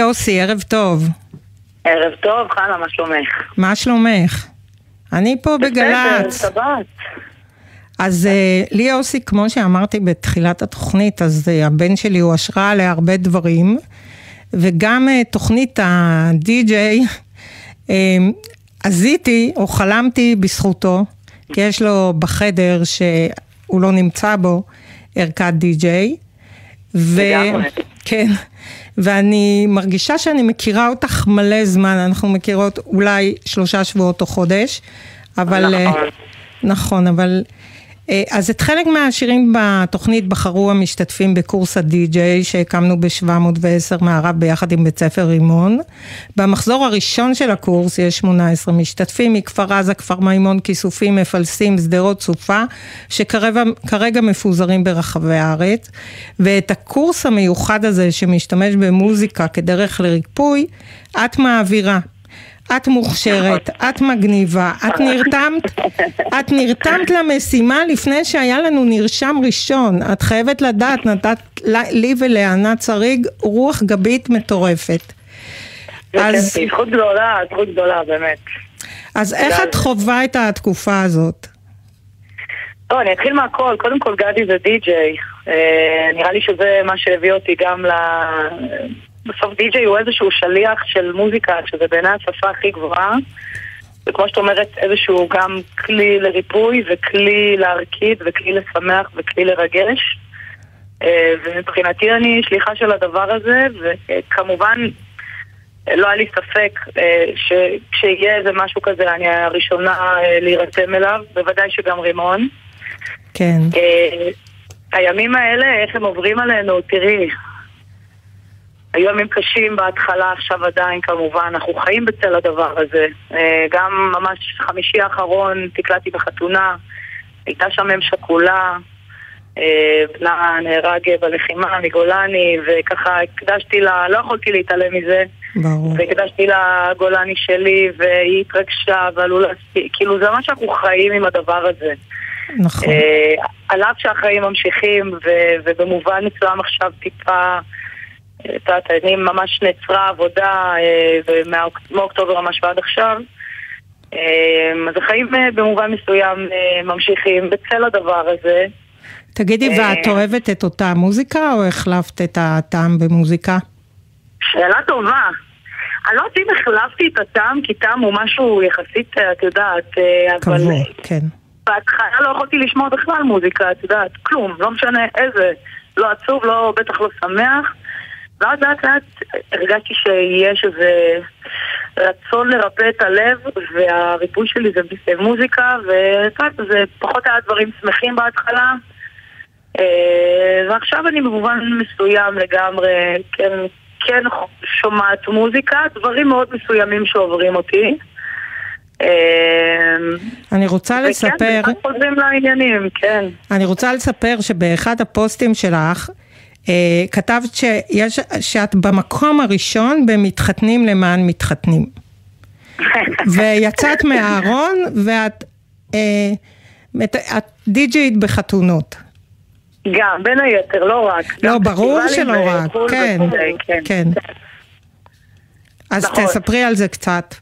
יוסי, ערב טוב. ערב טוב, חנה, מה שלומך? מה שלומך? אני פה בגל"צ. בסדר, שבת. אז אה, לי יוסי, כמו שאמרתי בתחילת התוכנית, אז אה, הבן שלי הוא השראה להרבה דברים, וגם אה, תוכנית הדי-ג'יי, עזיתי או חלמתי בזכותו, כי יש לו בחדר שהוא לא נמצא בו ערכת די-ג'יי. ו... כן, ואני מרגישה שאני מכירה אותך מלא זמן, אנחנו מכירות אולי שלושה שבועות או חודש, אבל... אה, נכון. נכון, אבל... אה, אז את חלק מהשירים בתוכנית בחרו המשתתפים בקורס הדי-ג'יי שהקמנו ב-710 מערב ביחד עם בית ספר רימון. במחזור הראשון של הקורס יש 18 משתתפים מכפר עזה, כפר מימון, כיסופים, מפלסים, שדרות סופה, שכרגע מפוזרים ברחבי הארץ. ואת הקורס המיוחד הזה שמשתמש במוזיקה כדרך לריפוי, את מעבירה. את מוכשרת, את מגניבה, את *laughs* נרתמת, את נרתמת למשימה לפני שהיה לנו נרשם ראשון. את חייבת לדעת, נתת לי ולענת שריג רוח גבית מטורפת. אז... זכות גדולה, זכות גדולה, באמת. אז איך את חווה את התקופה הזאת? לא, אני אתחיל מהכל. קודם כל, גדי זה די-ג'יי. אה, נראה לי שזה מה שהביא אותי גם ל... בסוף די-ג'יי הוא איזשהו שליח של מוזיקה, שזה בעיניי השפה הכי גבוהה. וכמו שאת אומרת, איזשהו גם כלי לריפוי וכלי להרקיד וכלי לשמח וכלי לרגש. אה, ומבחינתי אני שליחה של הדבר הזה, וכמובן לא היה לי ספק אה, שכשיהיה איזה משהו כזה אני הראשונה אה, להירתם אליו, בוודאי שגם רימון. כן. הימים האלה, איך הם עוברים עלינו, תראי, היו ימים קשים בהתחלה, עכשיו עדיין כמובן, אנחנו חיים בצל הדבר הזה. אה, גם ממש חמישי האחרון תקלטתי בחתונה, הייתה שם אם שכולה, אה, בנה נהרג בלחימה מגולני, וככה הקדשתי לה, לא יכולתי להתעלם מזה. ברור. והקדשתי לה גולני שלי, והיא התרגשה, ועלו להספיק, כאילו זה ממש אנחנו חיים עם הדבר הזה. נכון. אה, על אף שהחיים ממשיכים, ובמובן מסוים עכשיו טיפה... את יודעת, אני ממש נעצרה עבודה אה, מאוקטובר ממש ועד עכשיו. אה, אז החיים אה, במובן מסוים ממשיכים בצל הדבר הזה. תגידי, ואת אוהבת את אותה מוזיקה או החלפת את הטעם במוזיקה? שאלה טובה. אני לא יודעת אם החלפתי את הטעם, כי טעם הוא משהו יחסית, את יודעת, אבל... קבוע, כן. בהתחלה לא יכולתי לשמוע בכלל מוזיקה, את יודעת, כלום, לא משנה איזה. לא עצוב, לא, בטח לא שמח. ואז לאט לאט הרגשתי שיש איזה רצון לרפא את הלב, והריפוי שלי זה מוזיקה, וזה פחות היה דברים שמחים בהתחלה. אה, ועכשיו אני במובן מסוים לגמרי, כן, כן שומעת מוזיקה, דברים מאוד מסוימים שעוברים אותי. אה, אני רוצה לספר... וכן, חוזרים לעניינים, כן. אני רוצה לספר שבאחד הפוסטים שלך, כתבת שיש, שאת במקום הראשון במתחתנים למען מתחתנים. *laughs* ויצאת מהארון ואת אה, את די-ג'יית בחתונות. גם, בין היתר, לא רק. לא, ברור שלא רק, כן, כן, כן. אז נכון. תספרי על זה קצת.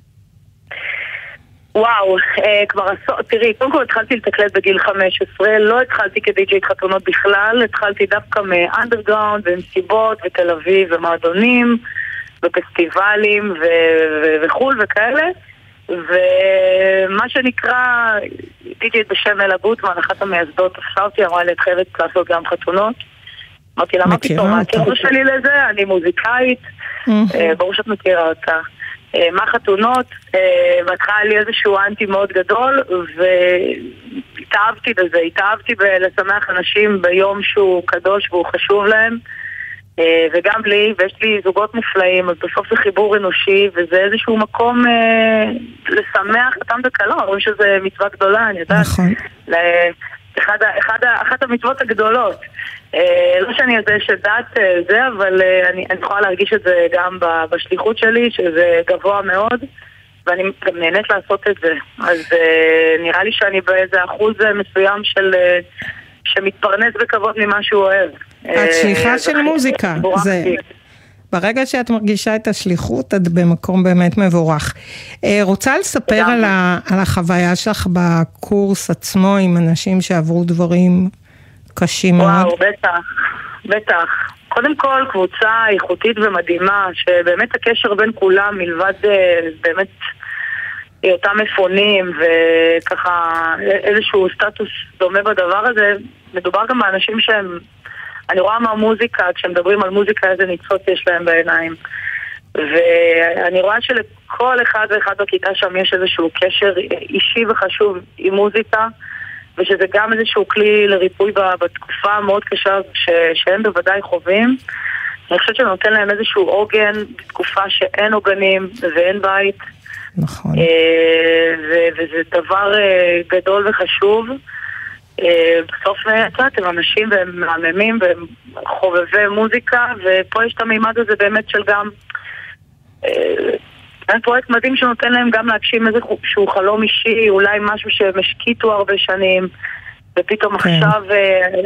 וואו, אה, כבר עשור, תראי, קודם כל התחלתי לתקלט בגיל 15, לא התחלתי כדי.ג'יית חתונות בכלל, התחלתי דווקא מאנדרגאונד ומסיבות ותל אביב ומועדונים ופסטיבלים וחו"ל וכאלה. ומה שנקרא, די.ג'יית בשם אלה גוטמן, אחת המייסדות, תפסה אותי, אמרה לי, את חייבת לעשות גם חתונות. אמרתי לה, מה פתאום, מה הקשר שלי לזה? אני מוזיקאית, אה, ברור שאת מכירה אותה. אה, מה חתונות, אה, בהתחלה היה לי איזשהו אנטי מאוד גדול והתאהבתי בזה, התאהבתי בלשמח אנשים ביום שהוא קדוש והוא חשוב להם אה, וגם לי, ויש לי זוגות מופלאים, אז בסוף זה חיבור אנושי וזה איזשהו מקום לשמח אותם בקלון, אומרים שזה מצווה גדולה, אני יודעת. נכון. אחד, אחד, אחת המצוות הגדולות. אה, לא שאני שדת אה, זה, אבל אה, אני, אני יכולה להרגיש את זה גם בשליחות שלי, שזה גבוה מאוד, ואני גם נהנית לעשות את זה. אז נראה לי שאני באיזה אחוז מסוים של... שמתפרנס בכבוד ממה שהוא אוהב. את שליחה של מוזיקה. זה... ברגע שאת מרגישה את השליחות, את במקום באמת מבורך. רוצה לספר על, ה, על החוויה שלך בקורס עצמו עם אנשים שעברו דברים קשים מאוד. וואו, בטח, בטח. קודם כל, קבוצה איכותית ומדהימה, שבאמת הקשר בין כולם, מלבד אה, באמת היותם מפונים וככה איזשהו סטטוס דומה בדבר הזה, מדובר גם באנשים שהם אני רואה מהמוזיקה, כשמדברים על מוזיקה איזה ניצוץ יש להם בעיניים. ואני רואה שלכל אחד ואחד בכיתה שם יש איזשהו קשר אישי וחשוב עם מוזיקה, ושזה גם איזשהו כלי לריפוי בתקופה המאוד קשה ש... שהם בוודאי חווים. אני חושבת שזה נותן להם איזשהו עוגן בתקופה שאין עוגנים ואין בית. נכון. אה, וזה דבר אה, גדול וחשוב. אה, בסוף, הם אנשים והם מהממים והם חובבי מוזיקה, ופה יש את המימד הזה באמת של גם... זה פרויקט מדהים שנותן להם גם להגשים איזשהו חלום אישי, אולי משהו שהם השקיטו הרבה שנים, ופתאום כן. עכשיו,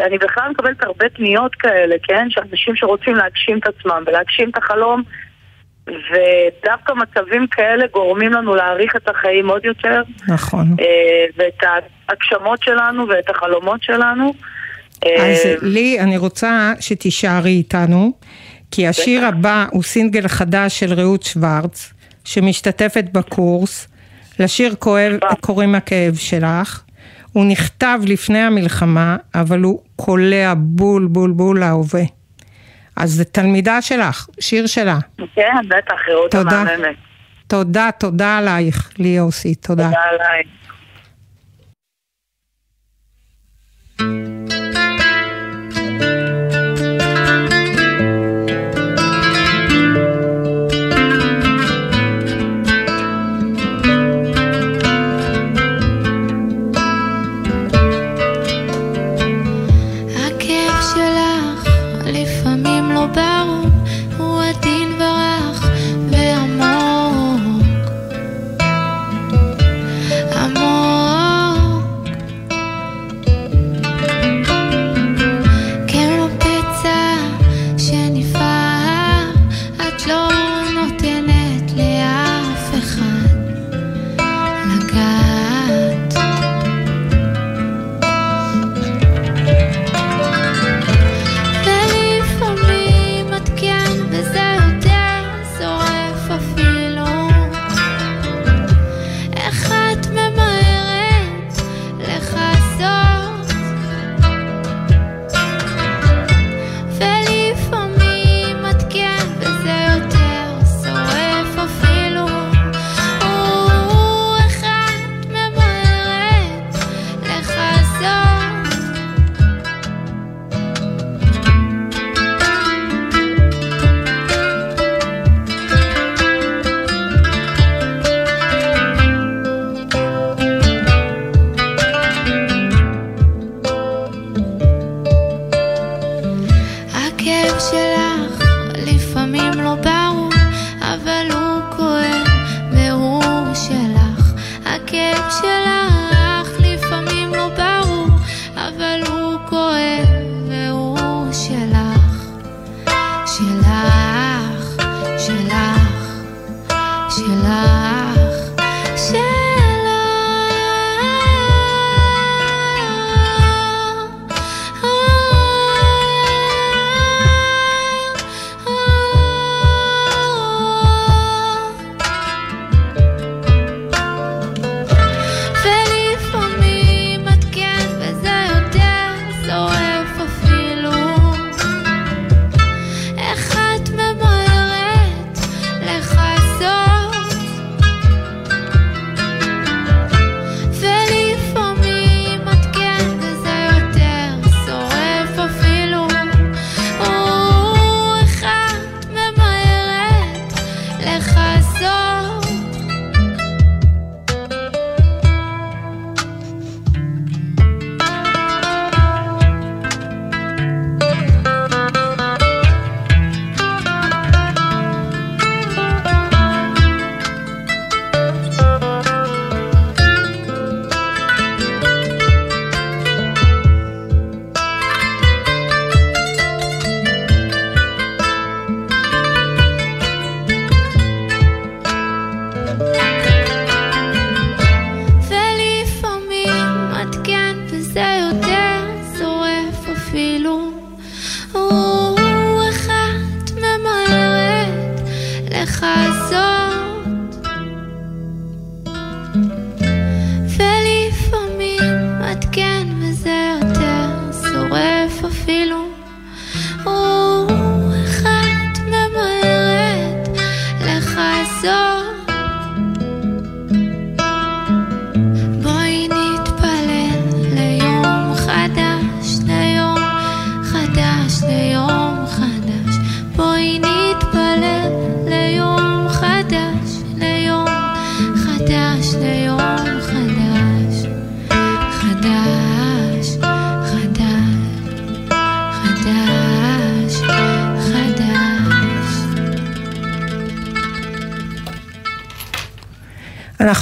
אני בכלל מקבלת הרבה פניות כאלה, כן? של אנשים שרוצים להגשים את עצמם ולהגשים את החלום ודווקא מצבים כאלה גורמים לנו להעריך את החיים עוד יותר. נכון. אה, ואת ההגשמות שלנו ואת החלומות שלנו. אז אה, לי, אני רוצה שתישארי איתנו, כי השיר הבא הוא סינגל חדש של רעות שוורץ, שמשתתפת בקורס, לשיר כואב, אה. קוראים הכאב שלך. הוא נכתב לפני המלחמה, אבל הוא קולע בול בול בול להווה. אז זה תלמידה שלך, שיר שלה. כן, בטח, רעות המהממת. תודה, תודה עלייך, לי יוסי, תודה. תודה עלייך. thank you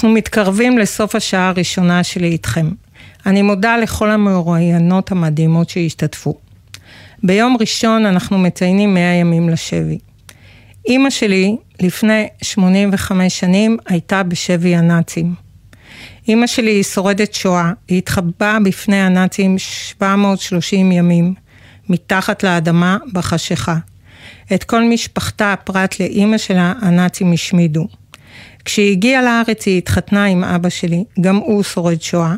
אנחנו מתקרבים לסוף השעה הראשונה שלי איתכם. אני מודה לכל המאוריינות המדהימות שהשתתפו. ביום ראשון אנחנו מציינים 100 ימים לשבי. אימא שלי לפני 85 שנים הייתה בשבי הנאצים. אימא שלי היא שורדת שואה, היא התחבאה בפני הנאצים 730 ימים, מתחת לאדמה בחשיכה. את כל משפחתה, פרט לאימא שלה, הנאצים השמידו. כשהיא הגיעה לארץ היא התחתנה עם אבא שלי, גם הוא שורד שואה,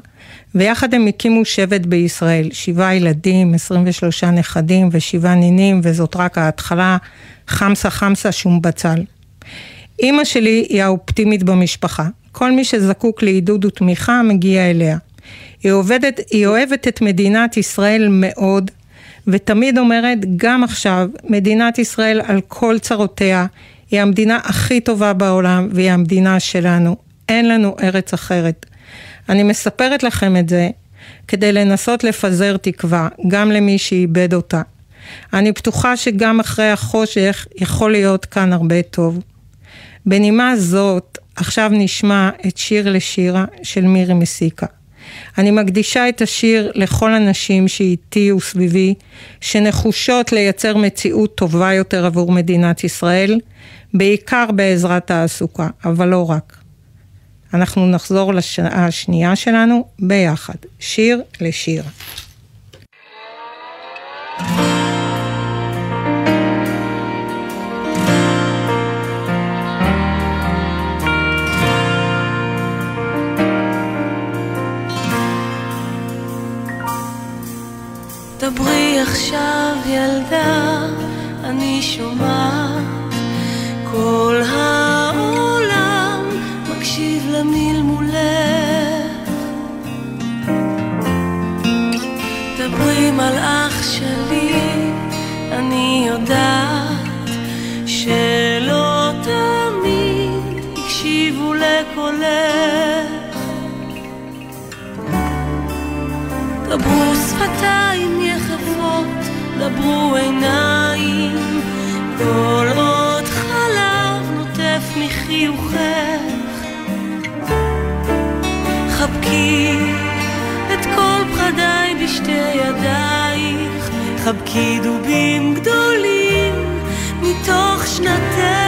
ויחד הם הקימו שבט בישראל, שבעה ילדים, 23 נכדים ושבעה נינים, וזאת רק ההתחלה, חמסה חמסה שום בצל. אימא שלי היא האופטימית במשפחה. כל מי שזקוק לעידוד ותמיכה מגיע אליה. היא, עובדת, היא אוהבת את מדינת ישראל מאוד, ותמיד אומרת, גם עכשיו, מדינת ישראל על כל צרותיה, היא המדינה הכי טובה בעולם, והיא המדינה שלנו. אין לנו ארץ אחרת. אני מספרת לכם את זה כדי לנסות לפזר תקווה, גם למי שאיבד אותה. אני בטוחה שגם אחרי החושך יכול להיות כאן הרבה טוב. בנימה זאת, עכשיו נשמע את שיר לשירה של מירי מסיקה. אני מקדישה את השיר לכל הנשים שאיתי וסביבי, שנחושות לייצר מציאות טובה יותר עבור מדינת ישראל, בעיקר בעזרת תעסוקה, אבל לא רק. אנחנו נחזור לשעה השנייה שלנו ביחד, שיר לשיר. דברי עכשיו ילדה, אני שומעת כל העולם מקשיב למלמולך. דברי מלאך שלי, אני יודעת שלא תמיד הקשיבו לקולך. דברו שפתיים דברו עיניים, כל עוד חלב נוטף מחיוכך. חבקי את כל פחדיי בשתי ידייך, חבקי דובים גדולים מתוך שנתך.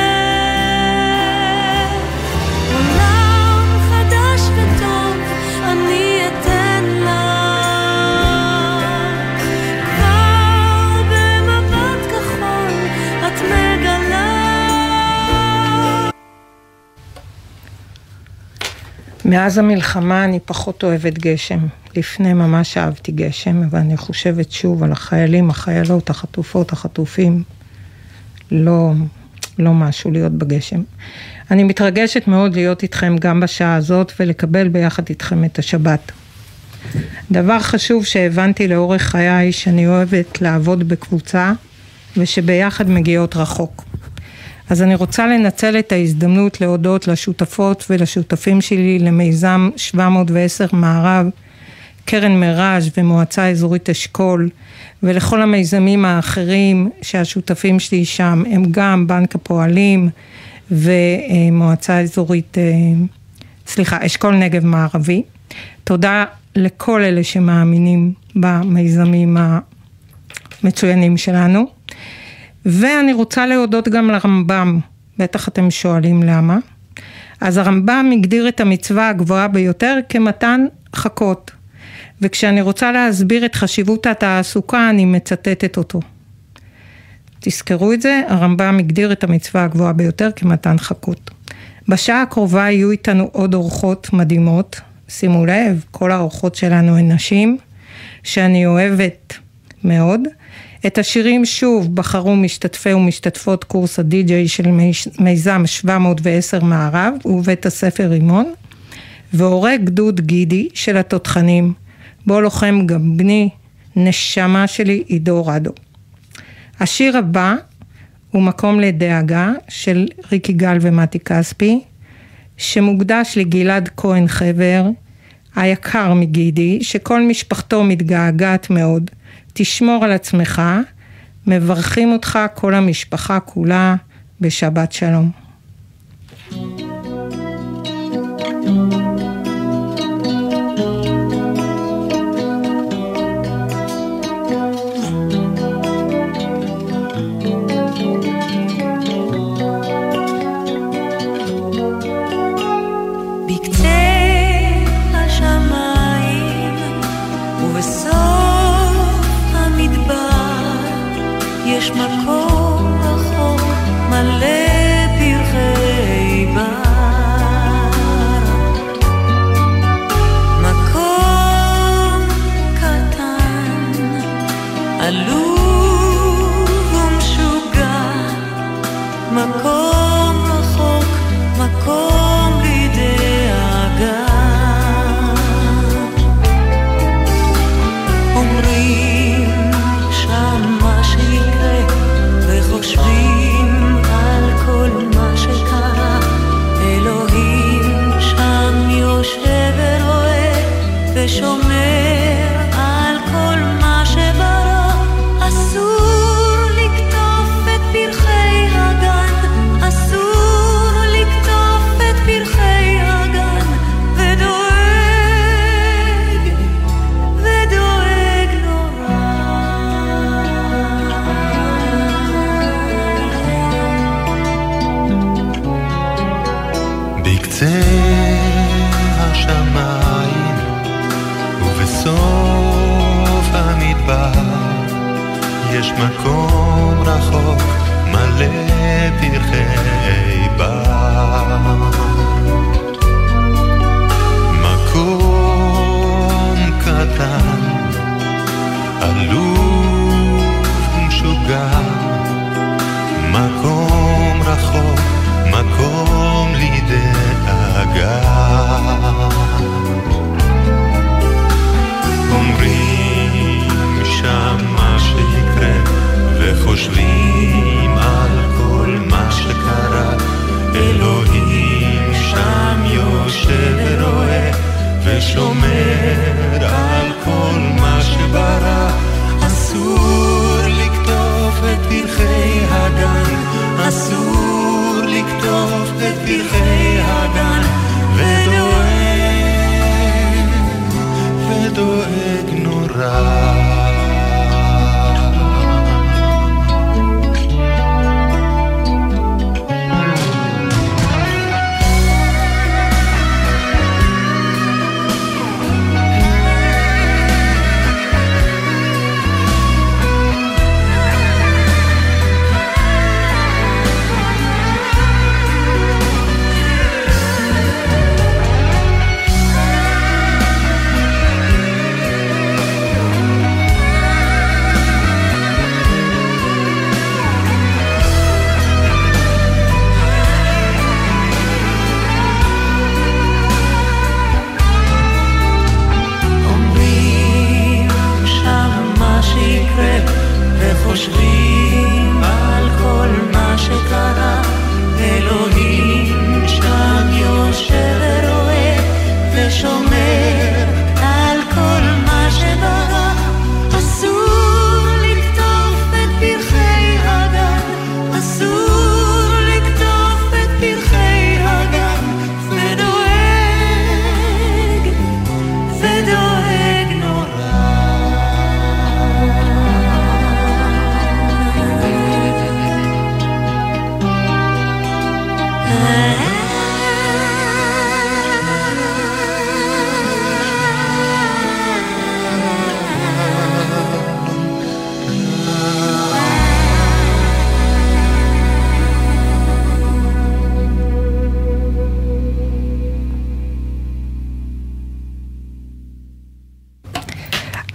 מאז המלחמה אני פחות אוהבת גשם. לפני ממש אהבתי גשם, אבל אני חושבת שוב על החיילים, החיילות, החטופות, החטופים. לא, לא משהו להיות בגשם. אני מתרגשת מאוד להיות איתכם גם בשעה הזאת ולקבל ביחד איתכם את השבת. דבר חשוב שהבנתי לאורך חיי, שאני אוהבת לעבוד בקבוצה ושביחד מגיעות רחוק. אז אני רוצה לנצל את ההזדמנות להודות לשותפות ולשותפים שלי למיזם 710 מערב, קרן מראז' ומועצה אזורית אשכול, ולכל המיזמים האחרים שהשותפים שלי שם הם גם בנק הפועלים ומועצה אזורית, אה, סליחה, אשכול נגב מערבי. תודה לכל אלה שמאמינים במיזמים המצוינים שלנו. ואני רוצה להודות גם לרמב"ם, בטח אתם שואלים למה. אז הרמב"ם הגדיר את המצווה הגבוהה ביותר כמתן חכות. וכשאני רוצה להסביר את חשיבות התעסוקה, אני מצטטת אותו. תזכרו את זה, הרמב"ם הגדיר את המצווה הגבוהה ביותר כמתן חכות. בשעה הקרובה יהיו איתנו עוד אורחות מדהימות. שימו לב, כל האורחות שלנו הן נשים, שאני אוהבת מאוד. את השירים שוב בחרו משתתפי ומשתתפות קורס הדי-ג'יי של מיזם 710 מערב ובית הספר רימון, והורה גדוד גידי של התותחנים, בו לוחם גם בני, נשמה שלי, עידו רדו. השיר הבא הוא מקום לדאגה של ריקי גל ומתי כספי, שמוקדש לגלעד כהן חבר, היקר מגידי, שכל משפחתו מתגעגעת מאוד. תשמור על עצמך, מברכים אותך כל המשפחה כולה בשבת שלום. בקצה השמיים ובסוף המדבר יש מקום רחוק מלא פרחי בר. מקום קטן, עלוב ומשוגע, מקום רחוק, מקום לדאגה. אומרים שם מה שיקרה, וחושבים על כל מה שקרה. אלוהים שם יושב ורואה, ושומר על כל מה שברא. אסור לקטוף את פרחי הגן, אסור לקטוף את פרחי borrar.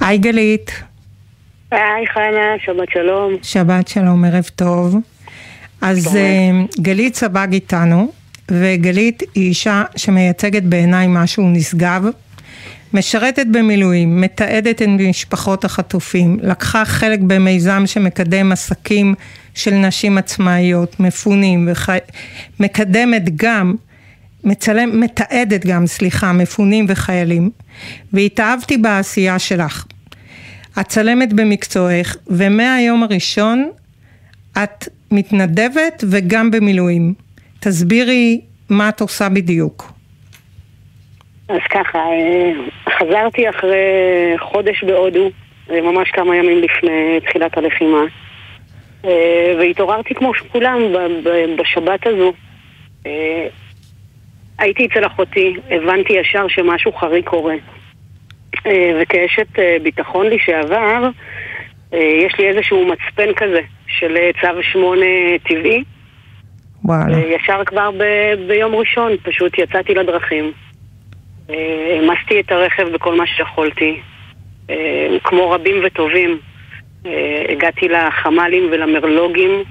היי גלית, היי חנה, שבת שלום. שבת שלום, ערב טוב. אז אה, גלית סבג איתנו, וגלית היא אישה שמייצגת בעיניי משהו נשגב. משרתת במילואים, מתעדת את משפחות החטופים, לקחה חלק במיזם שמקדם עסקים של נשים עצמאיות, מפונים, וחי... מקדמת גם, מצלם, מתעדת גם, סליחה, מפונים וחיילים, והתאהבתי בעשייה שלך. את צלמת במקצועך, ומהיום הראשון את מתנדבת וגם במילואים. תסבירי מה את עושה בדיוק. אז ככה, אה, חזרתי אחרי חודש בהודו, אה, ממש כמה ימים לפני תחילת הלחימה, אה, והתעוררתי כמו כולם ב- ב- בשבת הזו. הייתי אצל אחותי, הבנתי ישר שמשהו חריג קורה. אה, וכאשת אה, ביטחון לשעבר, אה, יש לי איזשהו מצפן כזה של צו שמונה טבעי. וואלה. ישר כבר ב- ביום ראשון פשוט יצאתי לדרכים. העמסתי את הרכב בכל מה שיכולתי. כמו רבים וטובים, הגעתי לחמ"לים ולמרלוגים,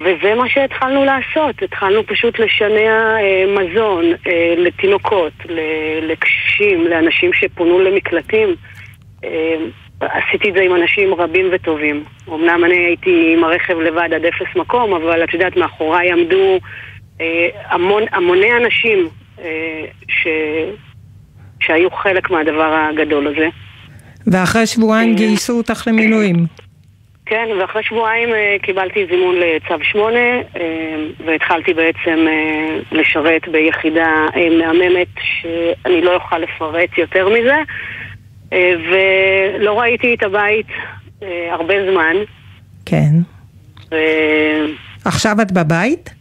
וזה מה שהתחלנו לעשות. התחלנו פשוט לשנע אה, מזון אה, לתינוקות, לקשישים, לאנשים שפונו למקלטים. אה, עשיתי את זה עם אנשים רבים וטובים. אמנם אני הייתי עם הרכב לבד עד אפס מקום, אבל את יודעת, מאחוריי עמדו אה, המון, המוני אנשים אה, ש, שהיו חלק מהדבר הגדול הזה. ואחרי שבועיים גייסו אותך למילואים. כן, ואחרי שבועיים אה, קיבלתי זימון לצו 8 אה, והתחלתי בעצם אה, לשרת ביחידה מהממת שאני לא אוכל לפרט יותר מזה ולא ראיתי את הבית הרבה זמן כן. ו... עכשיו את בבית?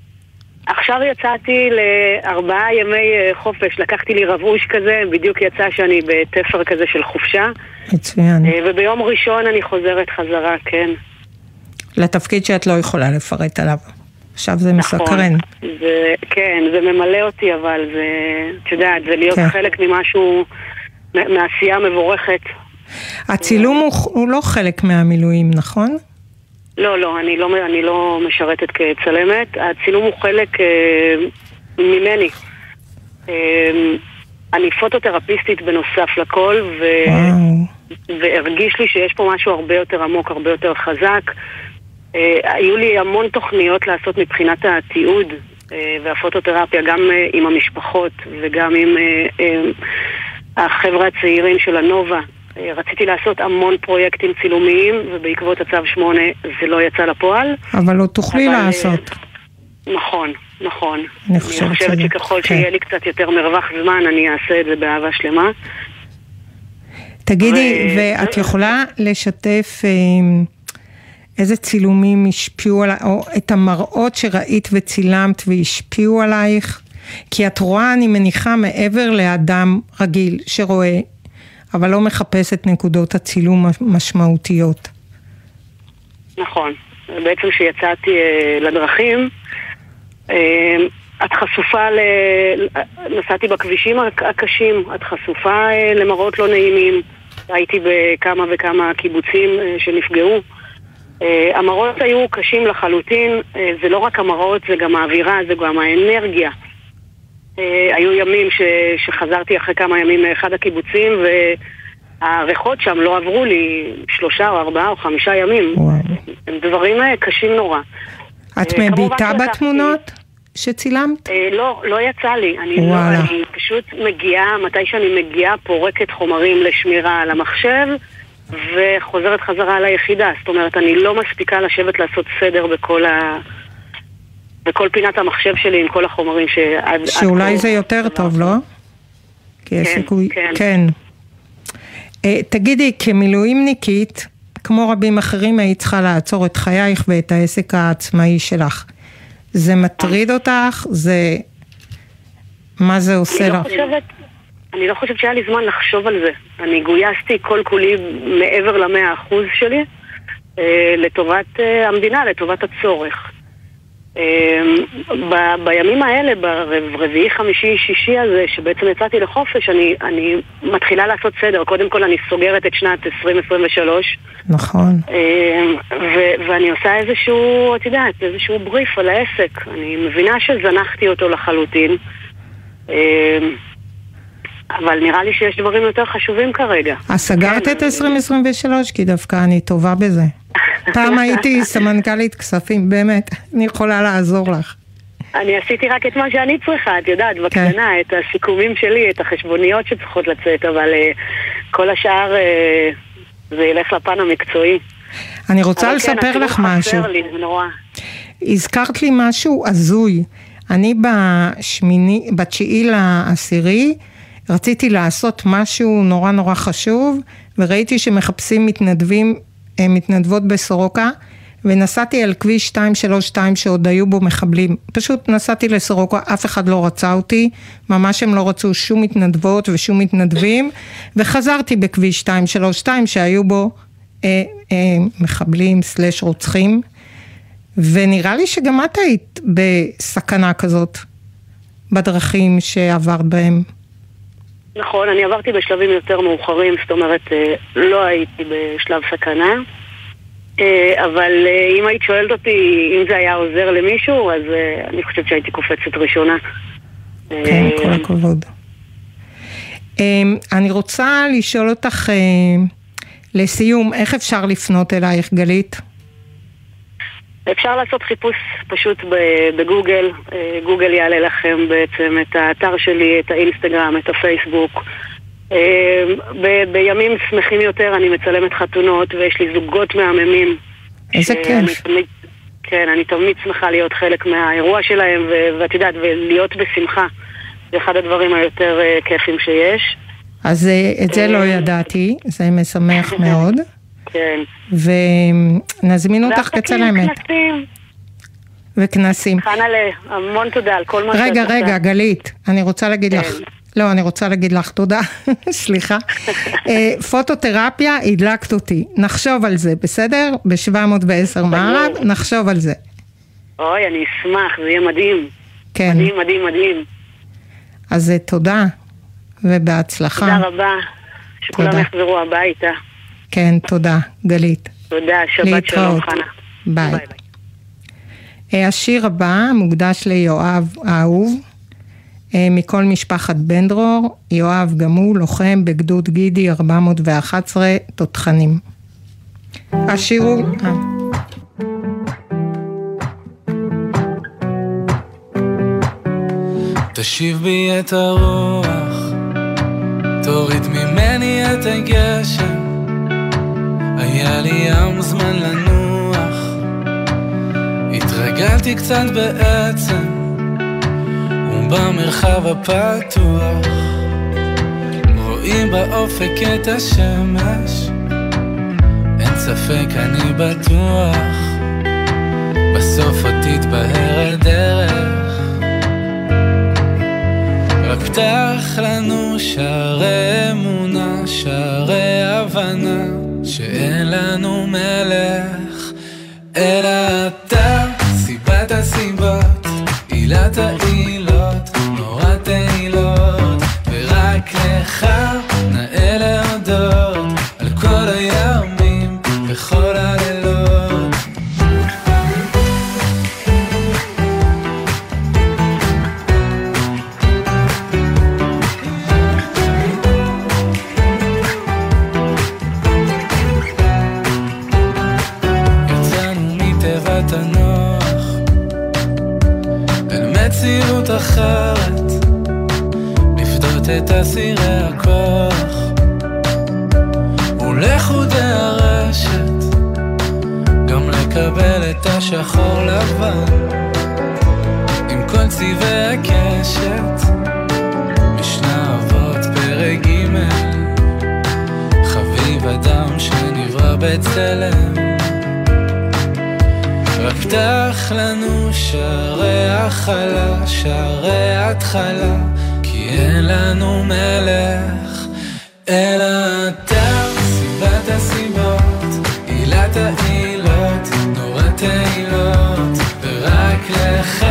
עכשיו יצאתי לארבעה ימי אה, חופש, לקחתי לי רבוש כזה, בדיוק יצא שאני בתפר כזה של חופשה. מצוין. אה, וביום ראשון אני חוזרת חזרה, כן. לתפקיד שאת לא יכולה לפרט עליו. עכשיו זה נכון. מסקרן. זה, כן, זה ממלא אותי, אבל זה, את יודעת, זה להיות כן. חלק ממשהו, מעשייה מבורכת. הצילום הוא, הוא לא חלק מהמילואים, נכון? לא, לא, אני לא, אני לא משרתת כצלמת. הצילום הוא חלק אה, ממני. אה, אני פוטותרפיסטית בנוסף לכל, ו... וואו. והרגיש לי שיש פה משהו הרבה יותר עמוק, הרבה יותר חזק. אה, היו לי המון תוכניות לעשות מבחינת התיעוד אה, והפוטותרפיה, גם אה, עם המשפחות וגם עם אה, אה, החבר'ה הצעירים של הנובה. אה, רציתי לעשות המון פרויקטים צילומיים, ובעקבות הצו 8 זה לא יצא לפועל. אבל לא תוכלי אבל, אה, לעשות. נכון, נכון. אני חושבת אני חושבת שככל כן. שיהיה לי קצת יותר מרווח זמן, אני אעשה את זה באהבה שלמה. תגידי, ו- ואת יכולה לשתף אה, איזה צילומים השפיעו עליי, או את המראות שראית וצילמת והשפיעו עלייך? כי את רואה, אני מניחה, מעבר לאדם רגיל שרואה, אבל לא מחפש את נקודות הצילום המשמעותיות. נכון. בעצם כשיצאתי אה, לדרכים, אה, את חשופה ל... נסעתי בכבישים הק- הקשים, את חשופה אה, למראות לא נעימים. הייתי בכמה וכמה קיבוצים שנפגעו. המראות היו קשים לחלוטין, זה לא רק המראות, זה גם האווירה, זה גם האנרגיה. אה, היו ימים ש... שחזרתי אחרי כמה ימים מאחד הקיבוצים והריחות שם לא עברו לי שלושה או ארבעה או חמישה ימים. וואו. דברים אה, קשים נורא. את אה, מביטה בתמונות שצילמת? אה, לא, לא יצא לי. אני, לא, וואלה. אני פשוט מגיעה, מתי שאני מגיעה, פורקת חומרים לשמירה על המחשב וחוזרת חזרה על היחידה. זאת אומרת, אני לא מספיקה לשבת לעשות סדר בכל ה... בכל פינת המחשב שלי עם כל החומרים שעד... עד שאולי זה יותר טוב, לא? כי יש כן, סיכוי... כן. כן. אה, תגידי, כמילואימניקית, כמו רבים אחרים, היית צריכה לעצור את חייך ואת העסק העצמאי שלך. זה מטריד אותך? זה... מה זה עושה אני לא לך? חושבת, אני לא חושבת שהיה לי זמן לחשוב על זה. אני גויסתי כל כולי מעבר למאה אחוז שלי אה, לטובת אה, המדינה, לטובת הצורך. אה, ב- בימים האלה, ברביעי, חמישי, שישי הזה, שבעצם יצאתי לחופש, אני, אני מתחילה לעשות סדר. קודם כל אני סוגרת את שנת 2023, נכון. אה, ו- ואני עושה איזשהו, את יודעת, איזשהו בריף על העסק. אני מבינה שזנחתי אותו לחלוטין. אבל נראה לי שיש דברים יותר חשובים כרגע. אז סגרת כן, את 2023? כי דווקא אני טובה בזה. *laughs* פעם הייתי סמנכ"לית כספים, באמת, אני יכולה לעזור לך. אני עשיתי רק את מה שאני צריכה, את יודעת, כן. בקטנה, את הסיכומים שלי, את החשבוניות שצריכות לצאת, אבל אה, כל השאר אה, זה ילך לפן המקצועי. אני רוצה כן, לספר הצילום לך משהו. לי. הזכרת לי משהו הזוי. אני בשמיני, בתשיעי לעשירי, רציתי לעשות משהו נורא נורא חשוב, וראיתי שמחפשים מתנדבים, אה, מתנדבות בסורוקה, ונסעתי על כביש 232 שעוד היו בו מחבלים. פשוט נסעתי לסורוקה, אף אחד לא רצה אותי, ממש הם לא רצו שום מתנדבות ושום מתנדבים, וחזרתי בכביש 232 שהיו בו אה, אה, מחבלים סלש רוצחים. ונראה לי שגם את היית בסכנה כזאת בדרכים שעברת בהם. נכון, אני עברתי בשלבים יותר מאוחרים, זאת אומרת, אה, לא הייתי בשלב סכנה. אה, אבל אה, אם היית שואלת אותי אם זה היה עוזר למישהו, אז אני חושבת שהייתי קופצת ראשונה. כן, כל הכבוד. אמ, אני רוצה לשאול אותך לסיום, איך אפשר לפנות אלייך, גלית? אפשר לעשות חיפוש פשוט בגוגל, אה, גוגל יעלה לכם בעצם את האתר שלי, את האינסטגרם, את הפייסבוק. אה, ב- בימים שמחים יותר אני מצלמת חתונות ויש לי זוגות מהממים. איזה כיף. תמיד, כן, אני תמיד שמחה להיות חלק מהאירוע שלהם, ו- ואת יודעת, ולהיות בשמחה. זה אחד הדברים היותר אה, כיפים שיש. אז את זה לא ידעתי, זה משמח מאוד, *laughs* כן. ונזמין אותך תקים כצלמת. כנסים. וכנסים. חנה, המון תודה על כל מה שאת רגע, עושה. רגע, גלית, אני רוצה להגיד לך, כן. לא, אני רוצה להגיד לך תודה, *laughs* סליחה. *laughs* אה, פוטותרפיה, הדלקת אותי. נחשוב על זה, בסדר? ב-710 מערב, נחשוב על זה. אוי, אני אשמח, זה יהיה מדהים. כן. מדהים, מדהים, מדהים. אז אה, תודה, ובהצלחה. תודה רבה. שכולם. יחזרו הביתה. כן, תודה, גלית. תודה, שבת שלום, להתראות. חנה. ביי. אה, השיר הבא מוקדש ליואב האהוב, אה, מכל משפחת בן דרור, יואב גם הוא לוחם בגדוד גידי 411 תותחנים. השיר הוא... אה, תשיב בי את הרוח, תוריד ממני את הגשם. היה לי ים זמן לנוח, התרגלתי קצת בעצם, ובמרחב הפתוח, רואים באופק את השמש, אין ספק אני בטוח, בסוף עוד תתבהר הדרך. רק פתח לנו שערי אמונה, שערי הבנה, שאין לנו מלך, אלא אתה, סיבת הסיבות, עילת העילות, נורת העילות, ורק לך נאה אסירי הכוח ולחודי הרשת גם לקבל את השחור לבן. עם כל צבעי הקשת משנה אבות פרק ג' חביב אדם שנברא בצלם. רק פתח לנו שערי הכלה, שערי התחלה, אין לנו מלך, אלא אתה, סיבת הסיבות, עילת העילות, נורת העילות, ורק לך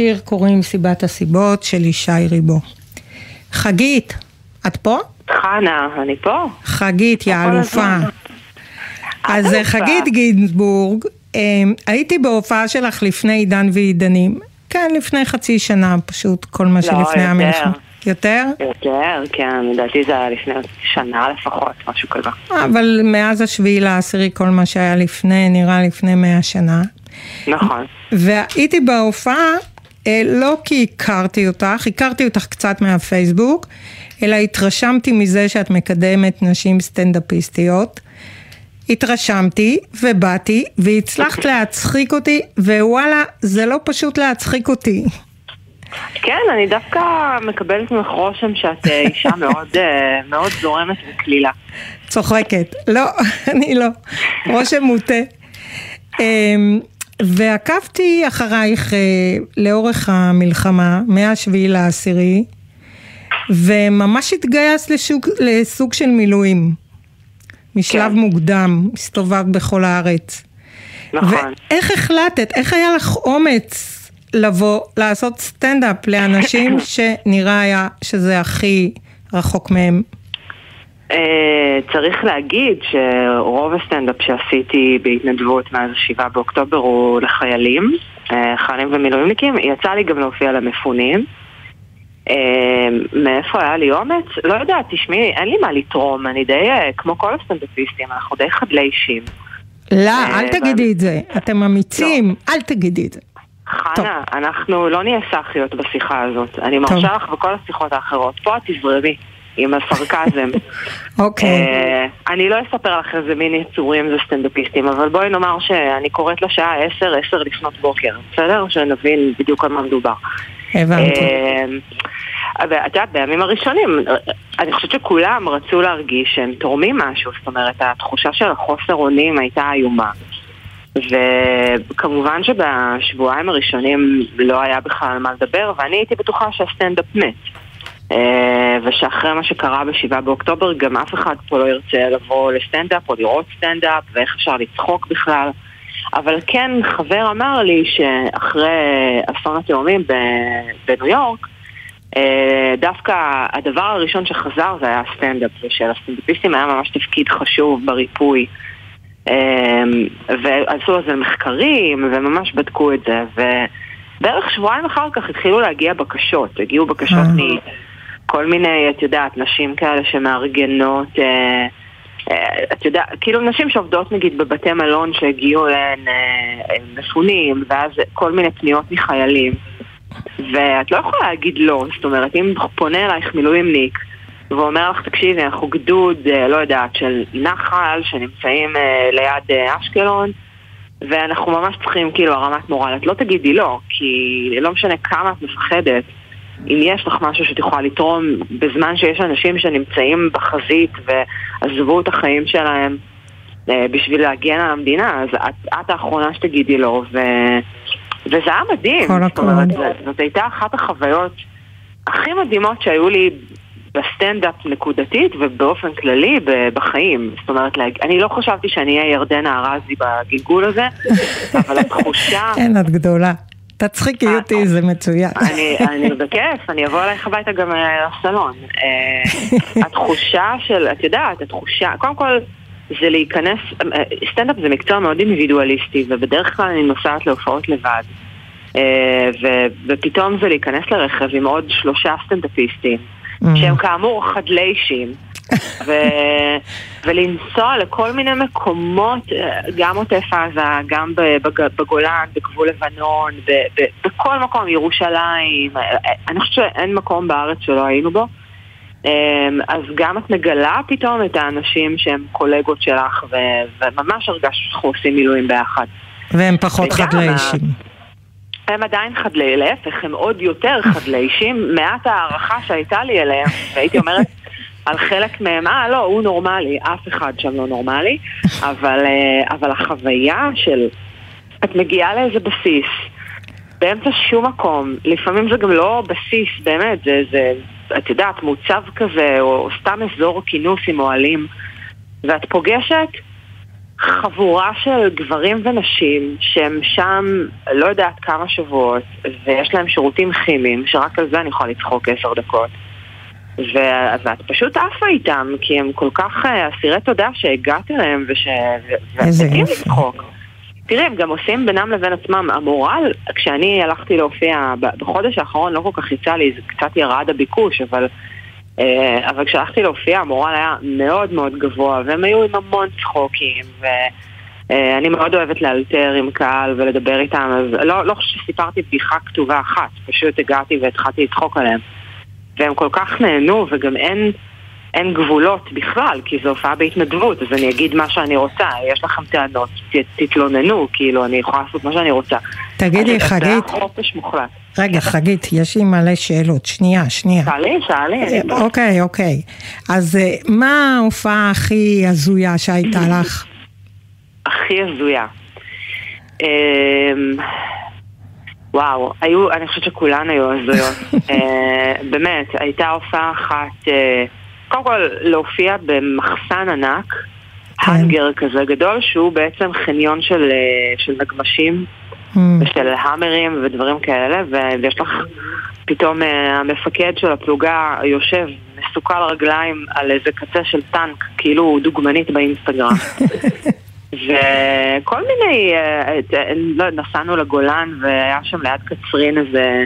לשיר קוראים סיבת הסיבות של ישי ריבו. חגית, את פה? חנה, אני פה. חגית, יא אלופה. אז אה. חגית גינזבורג, אה, הייתי בהופעה שלך לפני עידן ועידנים. כן, לפני חצי שנה, פשוט כל מה לא, שלפני יותר. המלחמה. יותר? יותר, כן, לדעתי זה היה לפני שנה לפחות, משהו כזה. אבל מאז השביעי לעשירי, כל מה שהיה לפני, נראה לפני מאה שנה. נכון. והייתי בהופעה, לא כי הכרתי אותך, הכרתי אותך קצת מהפייסבוק, אלא התרשמתי מזה שאת מקדמת נשים סטנדאפיסטיות. התרשמתי ובאתי והצלחת להצחיק אותי, ווואלה, זה לא פשוט להצחיק אותי. כן, אני דווקא מקבלת ממך רושם שאת אה, אישה מאוד, אה, מאוד זורמת וקלילה. צוחקת. לא, *laughs* אני לא. רושם מוטה. ועקבתי אחרייך אה, לאורך המלחמה, מהשביעי לעשירי, וממש התגייסת לסוג, לסוג של מילואים. משלב כן. מוקדם, הסתובבת בכל הארץ. נכון. ואיך החלטת, איך היה לך אומץ לבוא, לעשות סטנדאפ לאנשים *laughs* שנראה היה שזה הכי רחוק מהם? אה, צריך להגיד שרוב הסטנדאפ שעשיתי בהתנדבות מאז השבעה באוקטובר הוא לחיילים, אה, חיילים ומילואימניקים. יצא לי גם להופיע למפונים. אה, מאיפה היה לי אומץ? לא יודעת, תשמעי, אין לי מה לתרום, אני די, כמו כל הסטנדאפיסטים, אנחנו די חדלי אישים. לא, אל תגידי את זה. אתם אמיצים, לא. אל תגידי את זה. חנה, אנחנו לא נהיה סאחיות בשיחה הזאת. אני. מרשה לך בכל השיחות האחרות. פה את תזרמי עם הסרקזם. *laughs* אוקיי. אה, אני לא אספר לך איזה מין יצורים זה סטנדאפיסטים, אבל בואי נאמר שאני קוראת לשעה 10, 10 לפנות בוקר, בסדר? שנבין בדיוק על מה מדובר. הבנתי. אה, אבל את יודעת, בימים הראשונים, אה, אני חושבת שכולם רצו להרגיש שהם תורמים משהו, זאת אומרת, התחושה של החוסר אונים הייתה איומה. וכמובן שבשבועיים הראשונים לא היה בכלל על מה לדבר, ואני הייתי בטוחה שהסטנדאפ מת. אה, ושאחרי מה שקרה בשבעה באוקטובר, גם אף אחד פה לא ירצה לבוא לסטנדאפ או לראות סטנדאפ, ואיך אפשר לצחוק בכלל. אבל כן, חבר אמר לי שאחרי אסון התאומים בניו יורק, אה, דווקא הדבר הראשון שחזר זה היה הסטנדאפ, ושלסטנדאפיסטים היה ממש תפקיד חשוב בריפוי. אה, ועשו על זה מחקרים, וממש בדקו את זה, ובערך שבועיים אחר כך התחילו להגיע בקשות, הגיעו בקשות מכל מיני, את יודעת, נשים כאלה שמארגנות, אה, אה, את יודעת, כאילו נשים שעובדות נגיד בבתי מלון שהגיעו אליהן אה, מפונים, ואז כל מיני פניות מחיילים. ואת לא יכולה להגיד לא, זאת אומרת, אם פונה אלייך מילואימניק ואומר לך, תקשיבי, אנחנו גדוד, אה, לא יודעת, של נחל שנמצאים ליד אשקלון ואנחנו ממש צריכים כאילו הרמת מורל, את לא תגידי לא, כי לא משנה כמה את מפחדת, אם יש לך משהו שאת יכולה לתרום בזמן שיש אנשים שנמצאים בחזית ועזבו את החיים שלהם אה, בשביל להגן על המדינה, אז את, את האחרונה שתגידי לא, ו... וזה היה מדהים. כל הכבוד. זאת- זאת הייתה אחת החוויות הכי מדהימות שהיו לי בסטנדאפ נקודתית ובאופן כללי בחיים. זאת אומרת, אני לא חשבתי שאני אהיה ירדנה ארזי בגלגול הזה, *laughs* אבל התחושה... אין, את גדולה. תצחיקי אה, אותי, זה מצוין. אני, בכיף, אני אבוא אלייך הביתה גם אה, לסלון. אה, התחושה של, את יודעת, התחושה, קודם כל זה להיכנס, אה, סטנדאפ זה מקצוע מאוד אינדיבידואליסטי, ובדרך כלל אני נוסעת להופעות לבד. אה, ופתאום זה להיכנס לרכב עם עוד שלושה סטנדאפיסטים, שהם כאמור חדלי אישים. *laughs* ו- ולנסוע לכל מיני מקומות, אה, גם עוטף עזה, גם בג- בגולן, בגבול לבנון, ב- ב- בכל מקום, ירושלים, אה, אה, אני חושבת שאין מקום בארץ שלא היינו בו. אה, אז גם את מגלה פתאום את האנשים שהם קולגות שלך, ו- וממש הרגשנו שאנחנו עושים מילואים ביחד. והם פחות חדלי אישים. הם עדיין חדלי, להפך, הם עוד יותר חדלי אישים. *laughs* מעט הערכה שהייתה לי אליהם, והייתי אומרת על חלק מהם, אה, לא, הוא נורמלי, אף אחד שם לא נורמלי, *laughs* אבל, אה, אבל החוויה של, את מגיעה לאיזה בסיס, באמצע שום מקום, לפעמים זה גם לא בסיס, באמת, זה, זה את יודעת, מוצב כזה, או, או סתם אזור כינוס עם אוהלים, ואת פוגשת חבורה של גברים ונשים שהם שם לא יודעת כמה שבועות ויש להם שירותים כימיים שרק על זה אני יכולה לצחוק עשר דקות ו- ואת פשוט עפה איתם כי הם כל כך אה, אסירי תודה שהגעת אליהם וש... ו- איזה. לצחוק. תראי, הם גם עושים בינם לבין עצמם. המורל, כשאני הלכתי להופיע בחודש האחרון לא כל כך יצא לי, זה קצת ירד הביקוש, אבל אה, אבל כשהלכתי להופיע המורל היה מאוד מאוד גבוה, והם היו עם המון צחוקים, ואני מאוד אוהבת לאלתר עם קהל ולדבר איתם, אז לא, לא חושבת שסיפרתי בדיחה כתובה אחת, פשוט הגעתי והתחלתי לצחוק עליהם. והם כל כך נהנו, וגם אין, אין גבולות בכלל, כי זו הופעה בהתנדבות, אז אני אגיד מה שאני רוצה, יש לכם טענות, ת, תתלוננו, כאילו, אני יכולה לעשות מה שאני רוצה. תגידי, אז זה חגית, חופש מוחלט. רגע, חגית, יש לי מלא שאלות. שנייה, שנייה. שאלי, שאלי, פה. אוקיי, אוקיי. אז אה, מה ההופעה הכי הזויה שהייתה לך? הכי הזויה. וואו, היו, אני חושבת שכולן היו הזויות. *laughs* אה, באמת, הייתה הופעה אחת, אה, קודם כל להופיע במחסן ענק, האנגר כזה גדול, שהוא בעצם חניון של, אה, של נגמשים ושל המרים ודברים כאלה, ויש לך פתאום המפקד של הפלוגה יושב מסוכל רגליים על איזה קצה של טנק, כאילו הוא דוגמנית באינסטגרם. *laughs* וכל מיני, אה, אה, לא, נסענו לגולן והיה שם ליד קצרין איזה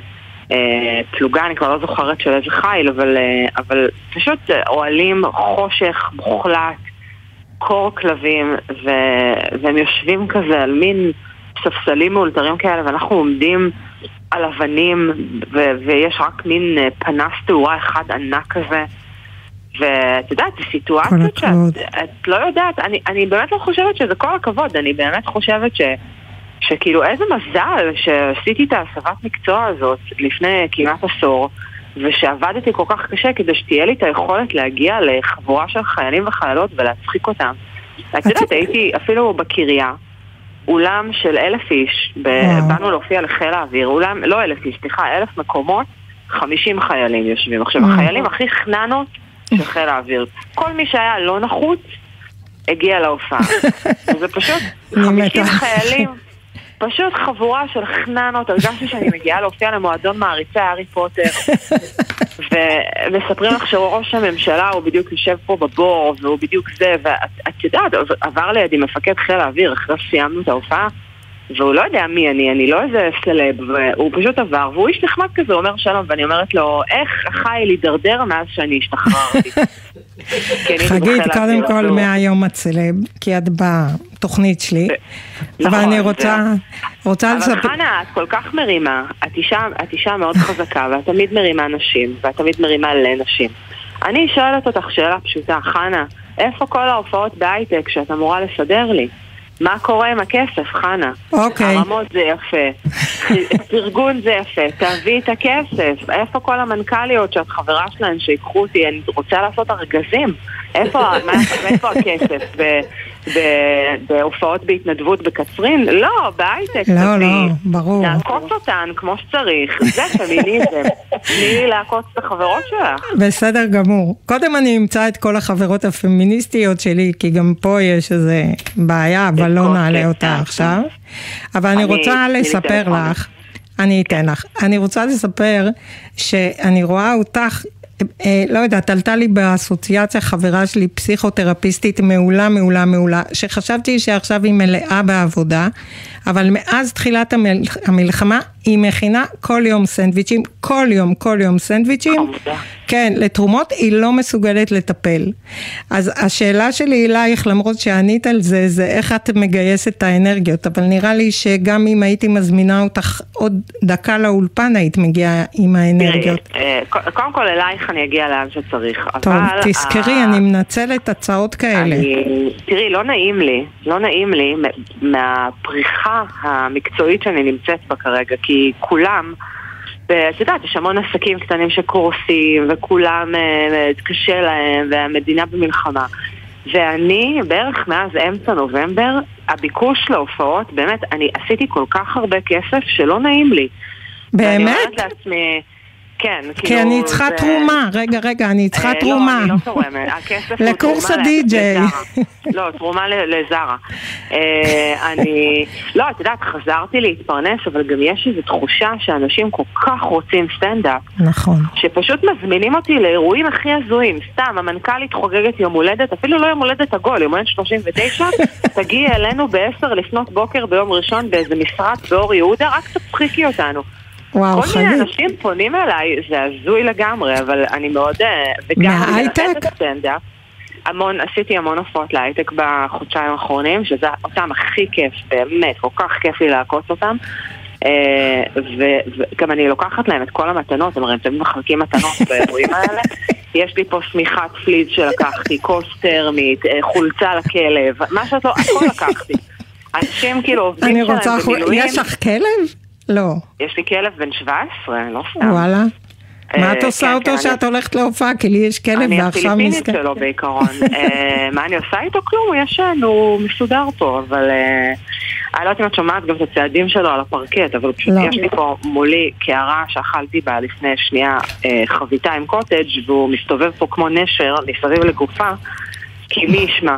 אה, פלוגה, אני כבר לא זוכרת של איזה חיל, אבל, אבל פשוט אוהלים, חושך, מוחלט, קור כלבים, ו, והם יושבים כזה על מין ספסלים מאולתרים כאלה, ואנחנו עומדים על אבנים, ו, ויש רק מין פנס תאורה אחד ענק כזה. ואת יודעת, סיטואציות שאת את לא יודעת, אני, אני באמת לא חושבת שזה כל הכבוד, אני באמת חושבת ש, שכאילו איזה מזל שעשיתי את ההסבת מקצוע הזאת לפני כמעט עשור, ושעבדתי כל כך קשה כדי שתהיה לי את היכולת להגיע לחבורה של חיילים וחיילות ולהצחיק אותם. את יודעת, הייתי אפילו בקריה, אולם של אלף איש, באנו להופיע לחיל האוויר, אולם, לא אלף איש, סליחה, אלף מקומות, חמישים חיילים יושבים. עכשיו. החיילים הכי חננות של חיל האוויר. כל מי שהיה לא נחוץ, הגיע להופעה. *laughs* זה פשוט אני חמישים מתה. חיילים, פשוט חבורה של חננות, הרגשתי שאני מגיעה להופיע למועדון מעריצי הארי פוטר. *laughs* ומספרים לך שראש הממשלה הוא בדיוק יושב פה בבור, והוא בדיוק זה, ואת את יודעת, עבר לידי מפקד חיל האוויר אחרי שסיימנו את ההופעה, והוא לא יודע מי אני, אני לא איזה סלב, והוא פשוט עבר, והוא איש נחמד כזה, הוא אומר שלום, ואני אומרת לו, איך החיל הידרדר מאז שאני השתחררתי? *laughs* חגית, קודם כל הוא- מהיום את סלב, כי את בתוכנית שלי, אבל נכון, אני רוצה, רוצה אבל לספר... חנה, את כל כך מרימה, את אישה מאוד חזקה, ואת תמיד מרימה נשים, ואת תמיד מרימה לנשים. אני שואלת אותך שאלה פשוטה, חנה, איפה כל ההופעות בהייטק שאת אמורה לסדר לי? מה קורה עם הכסף, חנה? אוקיי. הרמות זה יפה, *laughs* פרגון זה יפה, תביאי את הכסף. איפה כל המנכ"ליות שאת חברה שלהן שיקחו אותי, אני רוצה לעשות ארגזים. איפה, מה, איפה הכסף? בהופעות בהתנדבות בקצרין? לא, בהייטק. לא. לא, ברור. לעקוץ אותן כמו שצריך, זה פמיניזם. *laughs* תני לי לעקוץ את החברות שלך. בסדר גמור. קודם אני אמצא את כל החברות הפמיניסטיות שלי, כי גם פה יש איזה בעיה, אבל לא נעלה אותה עכשיו. אבל אני רוצה לספר. לך, אני אתן לך. אני רוצה לספר שאני רואה אותך, לא יודעת, עלתה לי באסוציאציה חברה שלי, פסיכותרפיסטית מעולה, מעולה, מעולה, שחשבתי שעכשיו היא מלאה בעבודה, אבל מאז תחילת המל... המלחמה היא מכינה כל יום סנדוויצ'ים, כל יום, כל יום סנדוויצ'ים. כן, לתרומות היא לא מסוגלת לטפל. אז השאלה שלי אלייך, למרות שענית על זה, זה איך את מגייסת את האנרגיות, אבל נראה לי שגם אם הייתי מזמינה אותך עוד דקה לאולפן, היית מגיעה עם האנרגיות. תראי, אה, קודם כל אלייך אני אגיע לאן שצריך. טוב, אבל תזכרי, אני מנצלת הצעות כאלה. תראי, לא נעים לי, לא נעים לי מהפריחה המקצועית שאני נמצאת בה כרגע, כי כולם, ואת יודעת, יש המון עסקים קטנים שקורסים, וכולם, אה, קשה להם, והמדינה במלחמה. ואני, בערך מאז אמצע נובמבר, הביקוש להופעות, באמת, אני עשיתי כל כך הרבה כסף שלא נעים לי. ואני באמת? אומרת לעצמי, כן, כי כאילו... אני צריכה זה- תרומה, רגע, רגע, אני צריכה אה, תרומה. לא, אני לא תורמת. הכסף הוא לקורס הדי-ג'יי. לא, תרומה לזרה. אה, אני... לא, את יודעת, חזרתי להתפרנס, אבל גם יש איזו תחושה שאנשים כל כך רוצים סטנדאפ, נכון. שפשוט מזמינים אותי לאירועים הכי הזויים. סתם, המנכ"לית חוגגת יום הולדת, אפילו לא יום הולדת עגול, יום הולדת 39, *laughs* תגיעי אלינו ב-10 לפנות בוקר ביום ראשון באיזה משרד באור יהודה, רק תצחיקי אותנו. וואו, כל מיני חגית. אנשים פונים אליי, זה הזוי לגמרי, אבל אני מאוד... אה, וגם אני מההייטק? המון, עשיתי המון הופעות להייטק בחודשיים האחרונים, שזה אותם הכי כיף, באמת, כל כך כיף לי לעקוץ אותם. אה, וגם אני לוקחת להם את כל המתנות, הם הרי תמיד מחלקים מתנות *laughs* באירועים האלה. יש לי פה שמיכת פליז שלקחתי, כוס טרמית, אה, חולצה לכלב, מה שאת לא, הכל לקחתי. אנשים כאילו עובדים אני שלהם רוצה, במילואים. יש לך כלב? לא. יש לי כלב בן 17, לא סתם. וואלה. מה את אה, עושה כן, אותו כן, שאת הולכת להופעה? כי לי יש כלב אני ועכשיו הפיליפינית מסכן. שלו בעיקרון. *laughs* אה, מה אני עושה איתו? כלום, הוא ישן, הוא מסודר פה, אבל... אה, אני לא יודעת אם את שומעת גם את הצעדים שלו על הפרקט, אבל פשוט לא. יש לי פה מולי קערה שאכלתי בה לפני שנייה אה, חביתה עם קוטג' והוא מסתובב פה כמו נשר מסביב לגופה, כי מי ישמע.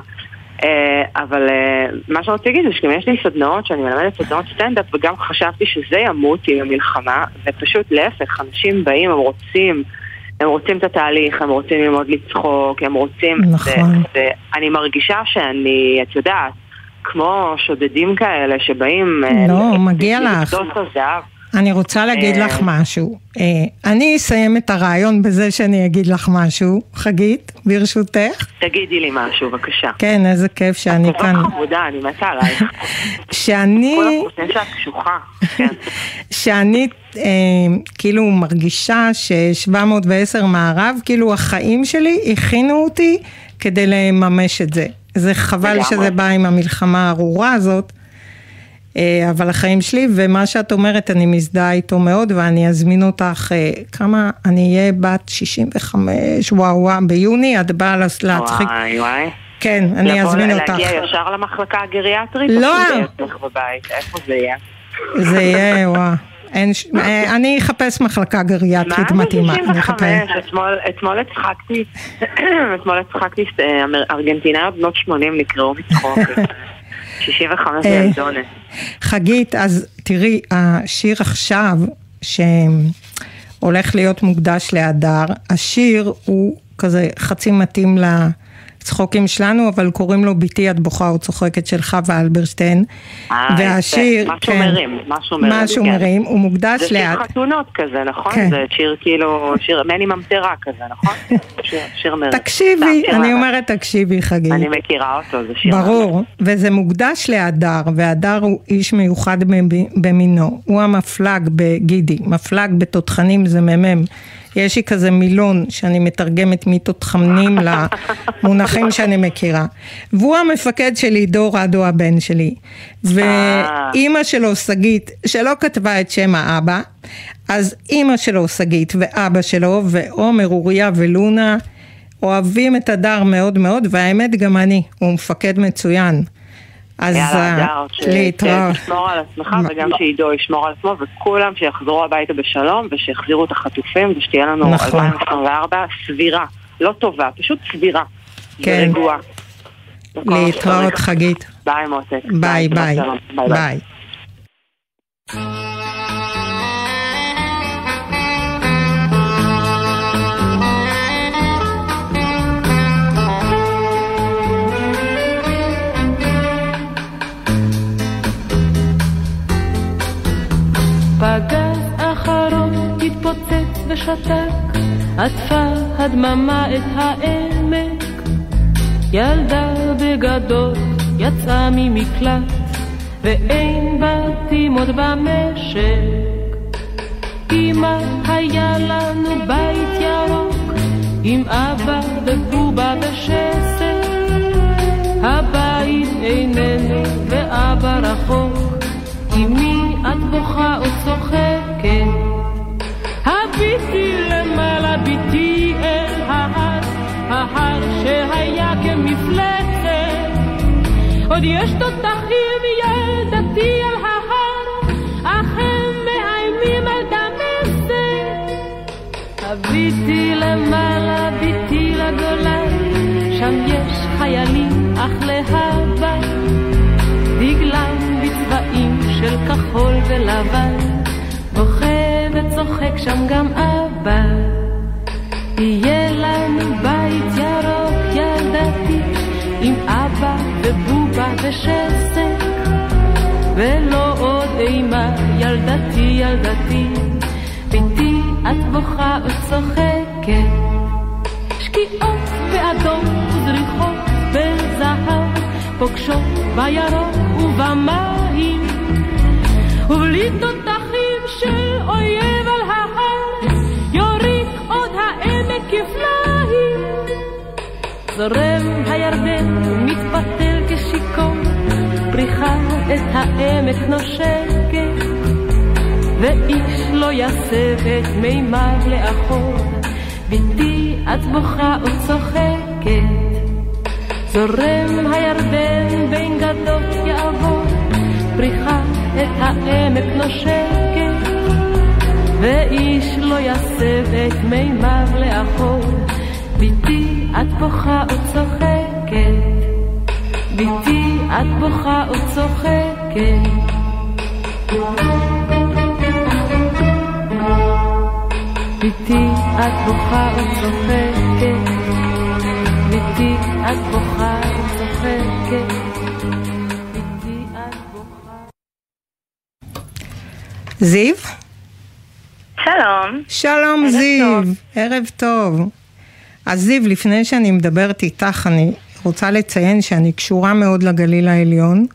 אה, אבל אה, מה רוצה להגיד זה שגם יש לי סדנאות שאני מלמדת סדנאות סטנדאפ וגם חשבתי שזה ימות עם המלחמה ופשוט להפך, אנשים באים, הם רוצים הם רוצים את התהליך, הם רוצים ללמוד לצחוק, הם רוצים... נכון. ואני מרגישה שאני, את יודעת, כמו שודדים כאלה שבאים... אה, לא, מגיע לך. אני רוצה להגיד אה, לך משהו. אה, אני אסיים את הרעיון בזה שאני אגיד לך משהו, חגית, ברשותך. תגידי לי משהו, בבקשה. כן, איזה כיף שאני כאן. חמודה, אני מתה עלייך. שאני... חושבים שאת קשוחה. כן. *laughs* שאני אה, כאילו מרגישה ש-710 מערב, כאילו החיים שלי הכינו אותי כדי לממש את זה. זה חבל. שזה בא עם המלחמה הארורה הזאת, אבל החיים שלי, ומה שאת אומרת, אני מזדהה איתו מאוד, ואני אזמין אותך, אה, כמה, אני אהיה בת 65, וואו וואו, ביוני את באה להצחיק. וואי וואי. כן, אני אזמין אותך. להגיע ישר למחלקה הגריאטרית? לא. איפה זה יהיה? זה יהיה, וואו. אין ש... אה, אני אחפש מחלקה גריאטרית מה זה מתאימה. אני 65? אחפש. אתמול- הצחקתי, *clears throat* אתמול הצחקתי, אה, ארגנטינאיות בנות 80 נקראו מצחוק. *laughs* 65 אה, ילדונת. חגית, אז תראי, השיר עכשיו, שהולך להיות מוקדש להדר, השיר הוא כזה חצי מתאים לצחוקים שלנו, אבל קוראים לו ביתי את בוכה או צוחקת של חווה אלברשטיין. אה, והשיר. משהו כן, מרים, משהו מרים. משהו כן. מרים, הוא מוקדש זה שיר. חתונות כזה, נכון? כן. זה שיר כאילו, שיר מני ממטרה כזה, נכון? *laughs* שיר- שיר מרים. תקשיבי, אני. אומרת תקשיבי חגית. אני מכירה אותו, זה שיר ברור, וזה מוקדש להדר, והדר הוא איש מיוחד במ- במינו. הוא המפלג בגידי, מפלג בתותחנים זה מ"מ. יש לי כזה מילון שאני מתרגמת מתותחנים *laughs* למונחים שאני מכירה. והוא המפקד שלי, דור רדו הבן שלי. ואימא שלו, שגית, שלא כתבה את שם האבא, אז אימא שלו, שגית, ואבא שלו, ועומר, אוריה ולונה, אוהבים את הדר מאוד מאוד, והאמת גם אני, הוא מפקד מצוין. אז אה, להתראות. שתשמור על עצמך וגם שעידו ישמור על עצמו וכולם שיחזרו הביתה בשלום ושיחזירו את החטופים ושתהיה לנו נכון. 2024 סבירה, לא טובה, פשוט סבירה. כן. ורגועה. להתראות חגית. ביי מותק. ביי ביי. שלום. ביי. פגז אחרון התפוצץ ושתק, עטפה הדממה את העמק. ילדה בגדול יצאה ממקלט, ואין בתים עוד במשק. אמא היה לנו בית ירוק, עם אבא ובובה ושסק. הבית איננו ואבא רחוק, אמי את בוכה או צוחקת. הביטי למעלה, ביטי אל ההר, ההר שהיה כמפלצת. עוד יש תותחים ילדתי על ההר, אך הם מאיימים על דמשק. הביטי למעלה, ביטי לגולן, שם יש חיילים, אך להבא, של כחול ולבן, בוכה וצוחק שם גם אבא. יהיה לנו בית ירוק ילדתי, עם אבא ובובה ושסק, ולא עוד אימה ילדתי ילדתי, ביתי את בוכה וצוחקת. שקיעות באדום וזריחות בזהב, פוגשות בירוק ובמים, ובלי תותחים של אויב על ההר, יוריק עוד העמק כפליים. זורם הירדן מתפתל כשיכור, פריחה את העמק נושקת, ואיש לא יסב את מימיו לאחור. בתי את בוכה וצוחקת, זורם הירדן בין גדות יעבור, פריחה את העמק נושקת, ואיש לא יסב את מימיו לאחור, בתי את בוכה וצוחקת, בתי את בוכה וצוחקת. בתי את בוכה וצוחקת, בתי את בוכה וצוחקת, זיו? שלום. שלום ערב זיו, טוב. ערב טוב. אז זיו, לפני שאני מדברת איתך, אני רוצה לציין שאני קשורה מאוד לגליל העליון.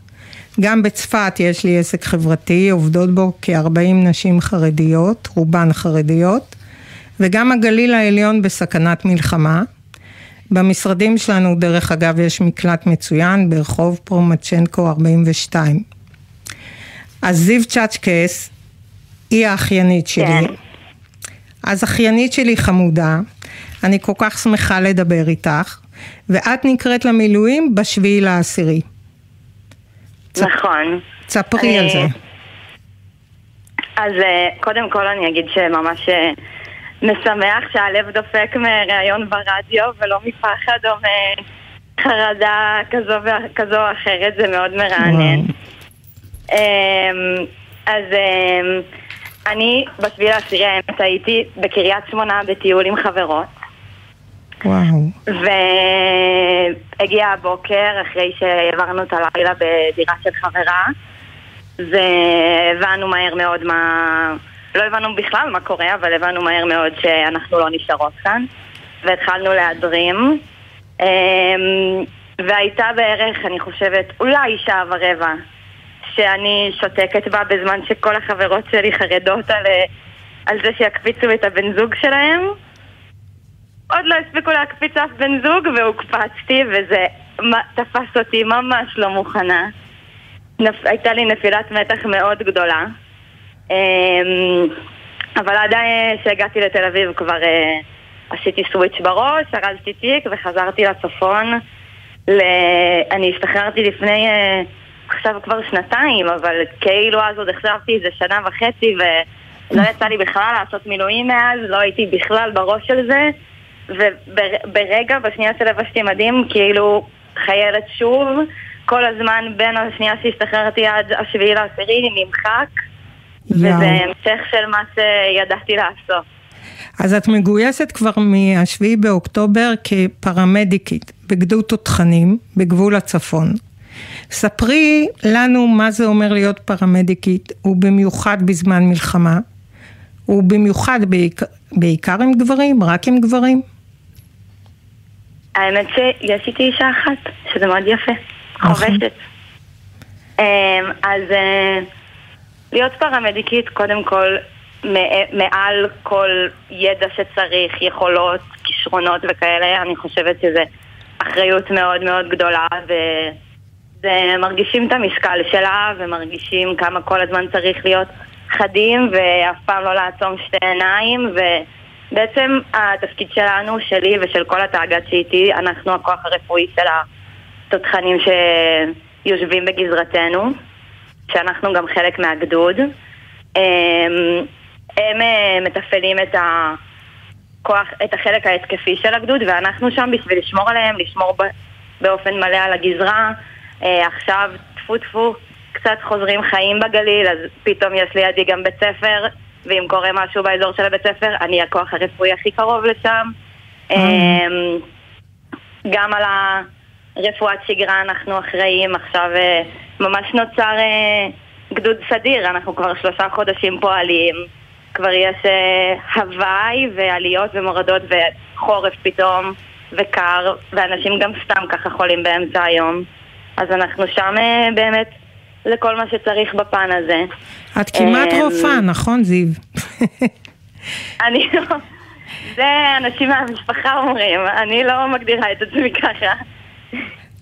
גם בצפת יש לי עסק חברתי, עובדות בו כ-40 נשים חרדיות, רובן חרדיות, וגם הגליל העליון בסכנת מלחמה. במשרדים שלנו, דרך אגב, יש מקלט מצוין ברחוב פרומצ'נקו 42. אז זיו צ'צ'קס היא האחיינית שלי. כן. אז אחיינית שלי חמודה, אני כל כך שמחה לדבר איתך, ואת נקראת למילואים בשביעי לעשירי. נכון. תספרי על אני- זה. אז אה, קודם כל אני אגיד שממש אה, משמח שהלב דופק מראיון ברדיו ולא מפחד או מחרדה כזו, ו- כזו או אחרת, זה מאוד מרענן. אמ, אז אמ, אני בשביל העשירי האמת הייתי בקריית שמונה בטיול עם חברות. וואו. והגיע הבוקר אחרי שהעברנו את הלילה בדירה של חברה והבנו מהר מאוד מה... לא הבנו בכלל מה קורה, אבל הבנו מהר מאוד שאנחנו לא נשארות כאן והתחלנו להדרים אמ, והייתה בערך, אני חושבת, אולי שעה ורבע שאני שותקת בה בזמן שכל החברות שלי חרדות על, אה, על זה שיקפיצו את הבן זוג שלהם עוד לא הספיקו להקפיץ אף בן זוג והוקפצתי וזה תפס אותי ממש לא מוכנה. נפ... הייתה לי נפילת מתח מאוד גדולה. אמ, אבל עד אה, שהגעתי לתל אביב כבר אה, עשיתי סוויץ' בראש, ארזתי תיק וחזרתי לצפון. ל... אני השתחררתי לפני אה, עכשיו כבר שנתיים, אבל כאילו אז עוד החשבתי איזה שנה וחצי ולא יצא לי בכלל לעשות מילואים מאז, לא הייתי בכלל בראש של זה. וברגע, בשנייה שלבשתי מדים, כאילו חיילת שוב, כל הזמן בין השנייה שהשתחררתי עד השביעי לעשירי נמחק, וזה. המשך של מה שידעתי לעשות. אז את מגויסת כבר מהשביעי באוקטובר כפרמדיקית בגדוד תותחנים בגבול הצפון. ספרי לנו מה זה אומר להיות פרמדיקית, ובמיוחד בזמן מלחמה, ובמיוחד בעיקר, בעיקר עם גברים, רק עם גברים. האמת שיש איתי אישה אחת, שזה מאוד יפה, נכון. חובשת. אמ, אז אה, להיות פרמדיקית, קודם כל, מעל כל ידע שצריך, יכולות, כישרונות וכאלה, אני חושבת שזה אחריות מאוד מאוד גדולה, ומרגישים את המשקל שלה, ומרגישים כמה כל הזמן צריך להיות חדים, ואף פעם לא לעצום שתי עיניים, ובעצם התפקיד שלנו, שלי ושל כל התאגד שאיתי, אנחנו הכוח הרפואי של התותחנים שיושבים בגזרתנו, שאנחנו גם חלק מהגדוד. הם אה, מתפעלים את הכוח, את החלק ההתקפי של הגדוד, ואנחנו שם בשביל לשמור עליהם, לשמור באופן מלא על הגזרה. אה, עכשיו, טפו טפו, קצת חוזרים חיים בגליל, אז פתאום יש לידי גם בית ספר, ואם קורה משהו באזור של הבית ספר, אני הכוח הרפואי הכי קרוב לשם. אמ, גם על הרפואת שגרה אנחנו אחראים, עכשיו אה, ממש נוצר אה, גדוד סדיר, אנחנו כבר שלושה חודשים פועלים, כבר יש אה, הוואי ועליות ומורדות וחורף פתאום וקר, ואנשים גם סתם ככה חולים באמצע היום. אז אנחנו שם אה, באמת לכל מה שצריך בפן הזה. את כמעט אמ, רופאה, נכון זיו? *laughs* אני לא... זה אנשים מהמשפחה אומרים, אני לא מגדירה את עצמי ככה.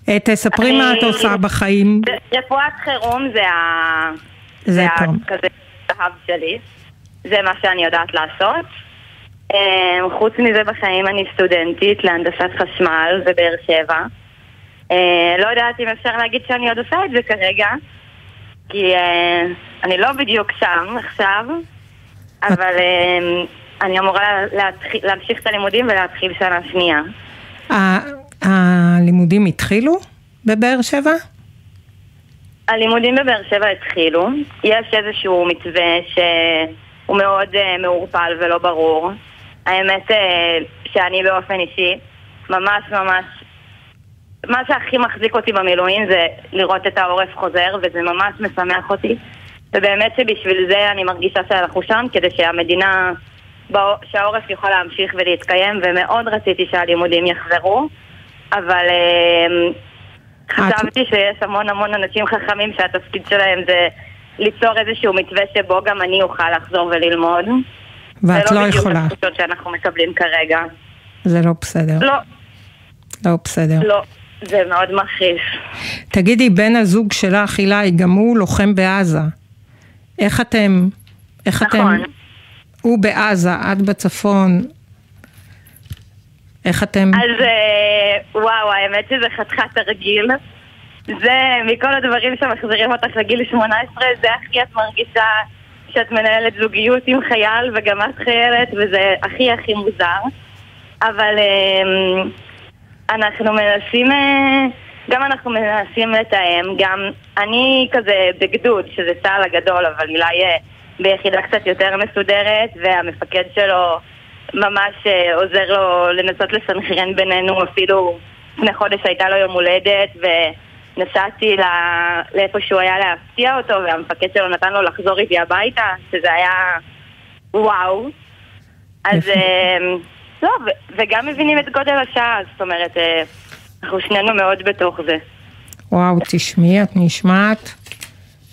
אה, תספרי מה את עושה בחיים. רפואת חירום זה ה... זה. כזה הזהב שלי. זה מה שאני יודעת לעשות. אה, חוץ מזה בחיים אני סטודנטית להנדסת חשמל בבאר שבע. אה, לא יודעת אם אפשר להגיד שאני עוד עושה את זה כרגע, כי אה, אני לא בדיוק שם עכשיו, אבל אה, אני אמורה להתחיל- להמשיך את הלימודים ולהתחיל שנה שנייה. הלימודים התחילו בבאר שבע? הלימודים בבאר שבע התחילו, יש איזשהו מתווה שהוא מאוד אה, מעורפל ולא ברור. האמת אה, שאני באופן אישי, ממש ממש, מה שהכי מחזיק אותי במילואים זה לראות את העורף חוזר, וזה ממש משמח אותי. ובאמת שבשביל זה אני מרגישה שאנחנו שם, כדי שהמדינה, שהעורף יוכל להמשיך ולהתקיים, ומאוד רציתי שהלימודים יחזרו, אבל אה, חשבתי שיש המון המון אנשים חכמים שהתפקיד שלהם זה ליצור איזשהו מתווה שבו גם אני אוכל לחזור וללמוד. ואת זה לא לא בדיוק יכולה. התחושות שאנחנו מקבלים כרגע. זה לא בסדר. לא, לא בסדר. לא, זה מאוד מכעיס. תגידי, בן הזוג שלך, אילי, גם הוא לוחם בעזה. איך אתם... איך נכון. אתם... הוא בעזה, את בצפון. איך אתם... אז אה, וואו, האמת שזה חתיכת תרגיל. זה, מכל הדברים שמחזירים אותך לגיל 18, זה הכי את מרגישה שאת מנהלת זוגיות עם חייל וגם את חיילת, וזה הכי הכי מוזר. אבל אה, אנחנו מנסים, אה, גם אנחנו מנסים לתאם, גם אני כזה בגדוד, שזה צה"ל הגדול, אבל אולי אה, ביחידה קצת יותר מסודרת, והמפקד שלו ממש אה, עוזר לו לנסות לסנכרן בינינו, אפילו לפני חודש הייתה לו יום הולדת, ונסעתי ל- לאיפה שהוא היה להפתיע אותו, והמפקד שלו נתן לו לחזור איתי הביתה, שזה היה וואו. אז *laughs* לא, וגם מבינים את גודל השעה, זאת אומרת, אה, אנחנו שנינו מאוד בתוך זה. וואו, תשמעי, את נשמעת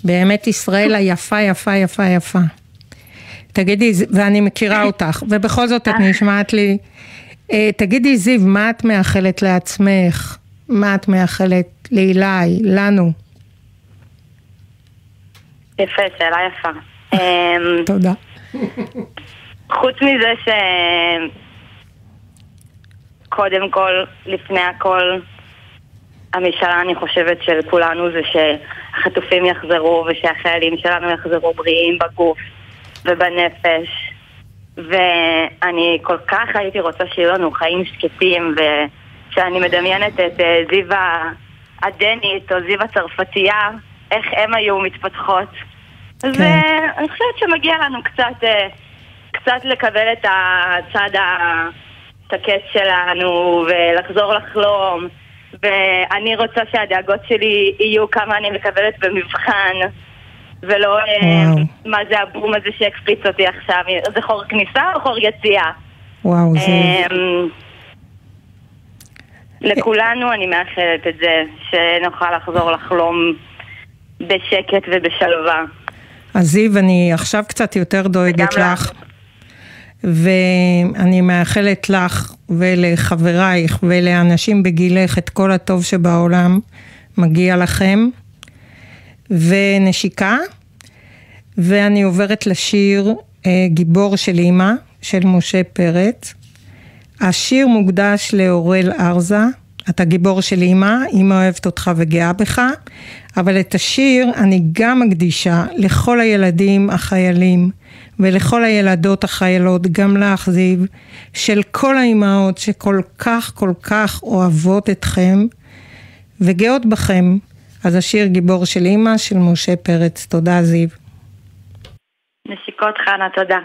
באמת ישראל היפה, יפה, יפה, יפה. תגידי, ואני מכירה אותך, ובכל זאת את נשמעת לי. אה, תגידי, זיו, מה את מאחלת לעצמך? מה את מאחלת לאילי, לנו? יפה, שאלה יפה. *laughs* אמ, תודה. חוץ מזה ש... קודם כל, לפני הכל, המשאלה, אני חושבת, של כולנו זה שהחטופים יחזרו ושהחיילים שלנו יחזרו בריאים בגוף ובנפש. ואני כל כך הייתי רוצה שיהיו לנו חיים שקטים, וכשאני מדמיינת את אה, זיו ה- הדנית או זיו הצרפתייה, איך הם היו מתפתחות. כן. אה, אני חושבת שמגיע לנו קצת, אה, קצת לקבל את הצד השקט שלנו ולחזור לחלום. ואני רוצה שהדאגות שלי יהיו כמה אני מקבלת במבחן, ולא אה, וואו. מה זה הבום הזה שהקפיץ אותי עכשיו, זה חור כניסה או חור יציאה? וואו, זה... אמ, לכולנו אני מאחלת את זה, שנוכל לחזור לחלום בשקט ובשלווה. אז זיו, אני עכשיו קצת יותר דואגת וגם לך, ואני מאחלת לך ולחברייך ולאנשים בגילך את כל הטוב שבעולם, מגיע לכם. ונשיקה, ואני עוברת לשיר אה, גיבור של אימא, של משה פרץ. השיר מוקדש לאורל ארזה, אתה גיבור של אימא, אימא אוהבת אותך וגאה בך, אבל את השיר אני גם מקדישה לכל הילדים החיילים ולכל הילדות החיילות, גם לך זיו, של כל האימהות שכל כך כל כך אוהבות אתכם וגאות בכם. אז השיר גיבור של אימא של משה פרץ, תודה זיו. נשיקות חנה, תודה.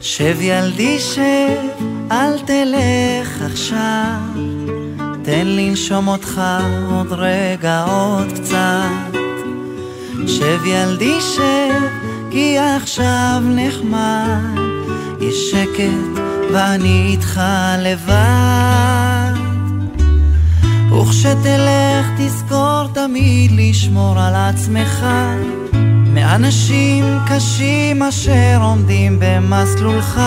שב ילדי שב, אל תלך עכשיו, תן לנשום אותך עוד רגע, עוד קצת. שב ילדי שב, כי עכשיו נחמד, יש שקט ואני איתך לבד. וכשתלך תזכור תמיד לשמור על עצמך מאנשים קשים אשר עומדים במסלולך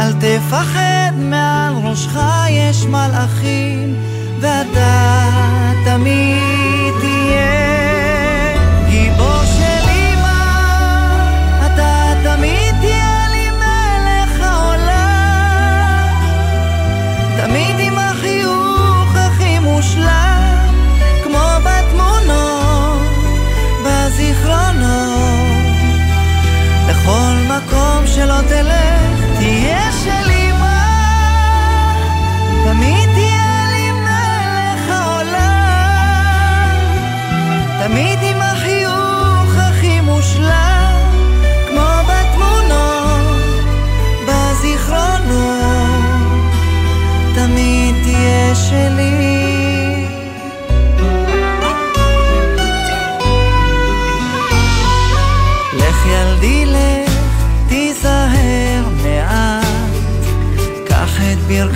אל תפחד מעל ראשך יש מלאכים ואתה תמיד תהיה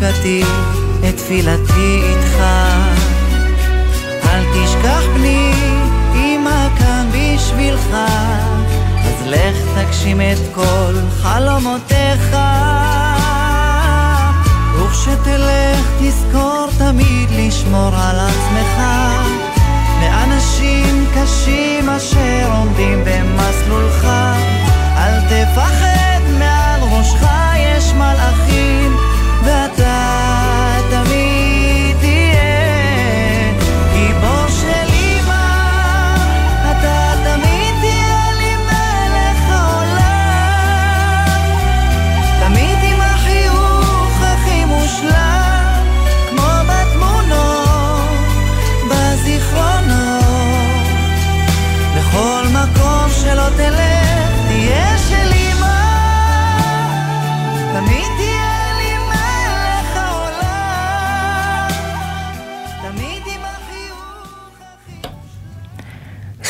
ברכתי, את תפילתי איתך. אל תשכח בני, אמא כאן בשבילך, אז לך תגשים את כל חלומותיך. וכשתלך תזכור תמיד לשמור על עצמך. מאנשים קשים אשר עומדים במסלולך. אל תפחד, מעל ראשך יש מלאכים,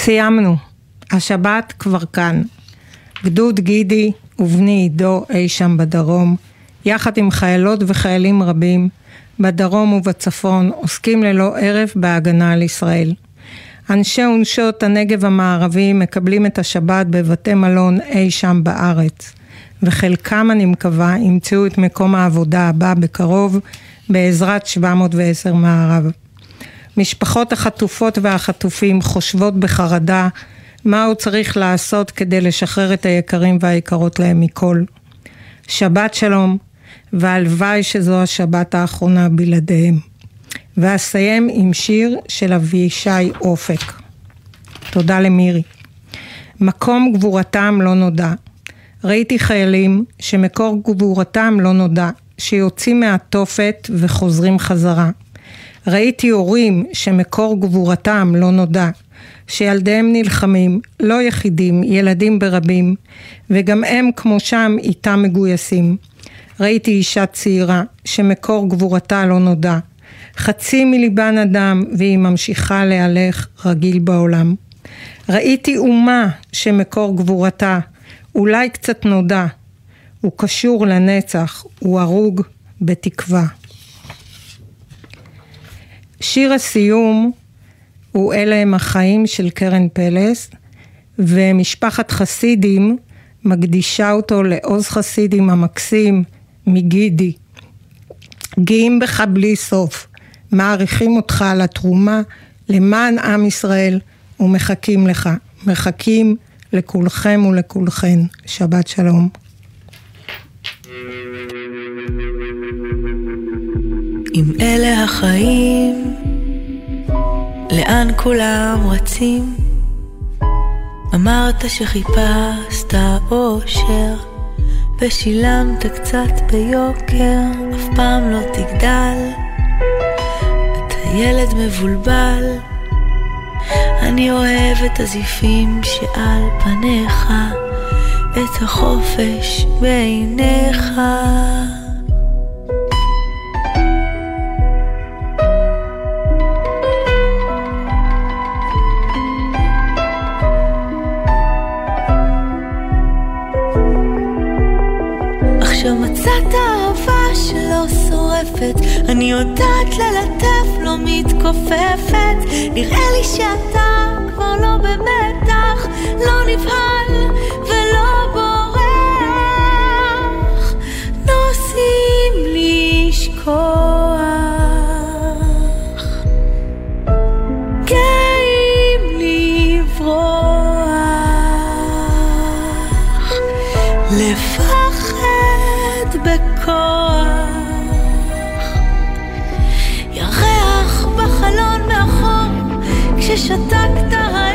סיימנו. השבת כבר כאן. גדוד גידי ובני עידו אי שם בדרום, יחד עם חיילות וחיילים רבים, בדרום ובצפון, עוסקים ללא הרף בהגנה על ישראל. אנשי ונשות הנגב המערבי מקבלים את השבת בבתי מלון אי שם בארץ, וחלקם, אני מקווה, ימצאו את מקום העבודה הבא בקרוב, בעזרת 710 מערב. משפחות החטופות והחטופים חושבות בחרדה מה הוא צריך לעשות כדי לשחרר את היקרים והיקרות להם מכל. שבת שלום, והלוואי שזו השבת האחרונה בלעדיהם. ואסיים עם שיר של אבישי אופק. תודה למירי. מקום גבורתם לא נודע. ראיתי חיילים שמקור גבורתם לא נודע, שיוצאים מהתופת וחוזרים חזרה. ראיתי הורים שמקור גבורתם לא נודע, שילדיהם נלחמים, לא יחידים, ילדים ברבים, וגם הם כמו שם איתם מגויסים. ראיתי אישה צעירה שמקור גבורתה לא נודע, חצי מליבן אדם והיא ממשיכה להלך רגיל בעולם. ראיתי אומה שמקור גבורתה אולי קצת נודע, הוא קשור לנצח, הוא הרוג בתקווה. שיר הסיום הוא אלה הם החיים של קרן פלס, ומשפחת חסידים מקדישה אותו לעוז חסידים המקסים מגידי. גאים בך בלי סוף, מעריכים אותך על התרומה למען עם ישראל ומחכים לך. מחכים לכולכם ולכולכן. שבת שלום. אם אלה החיים, לאן כולם רצים? אמרת שחיפשת אושר, ושילמת קצת ביוקר, אף פעם לא תגדל. אתה ילד מבולבל, אני אוהב את הזיפים שעל פניך, את החופש בעיניך. מצאת אהבה שלא שורפת, אני יודעת ללטף, לא מתכופפת. נראה לי שאתה כבר לא במתח, לא נבהל ולא בורח. נוסעים לשכוח. מאחור, כששתקת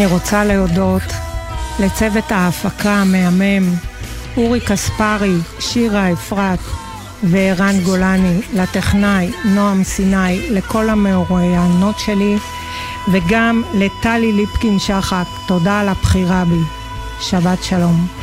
אני רוצה להודות לצוות ההפקה המהמם, אורי קספרי, שירה אפרת וערן גולני, לטכנאי נועם סיני, לכל המרואיינות שלי, וגם לטלי ליפקין שחק, תודה על הבחירה בי. שבת שלום.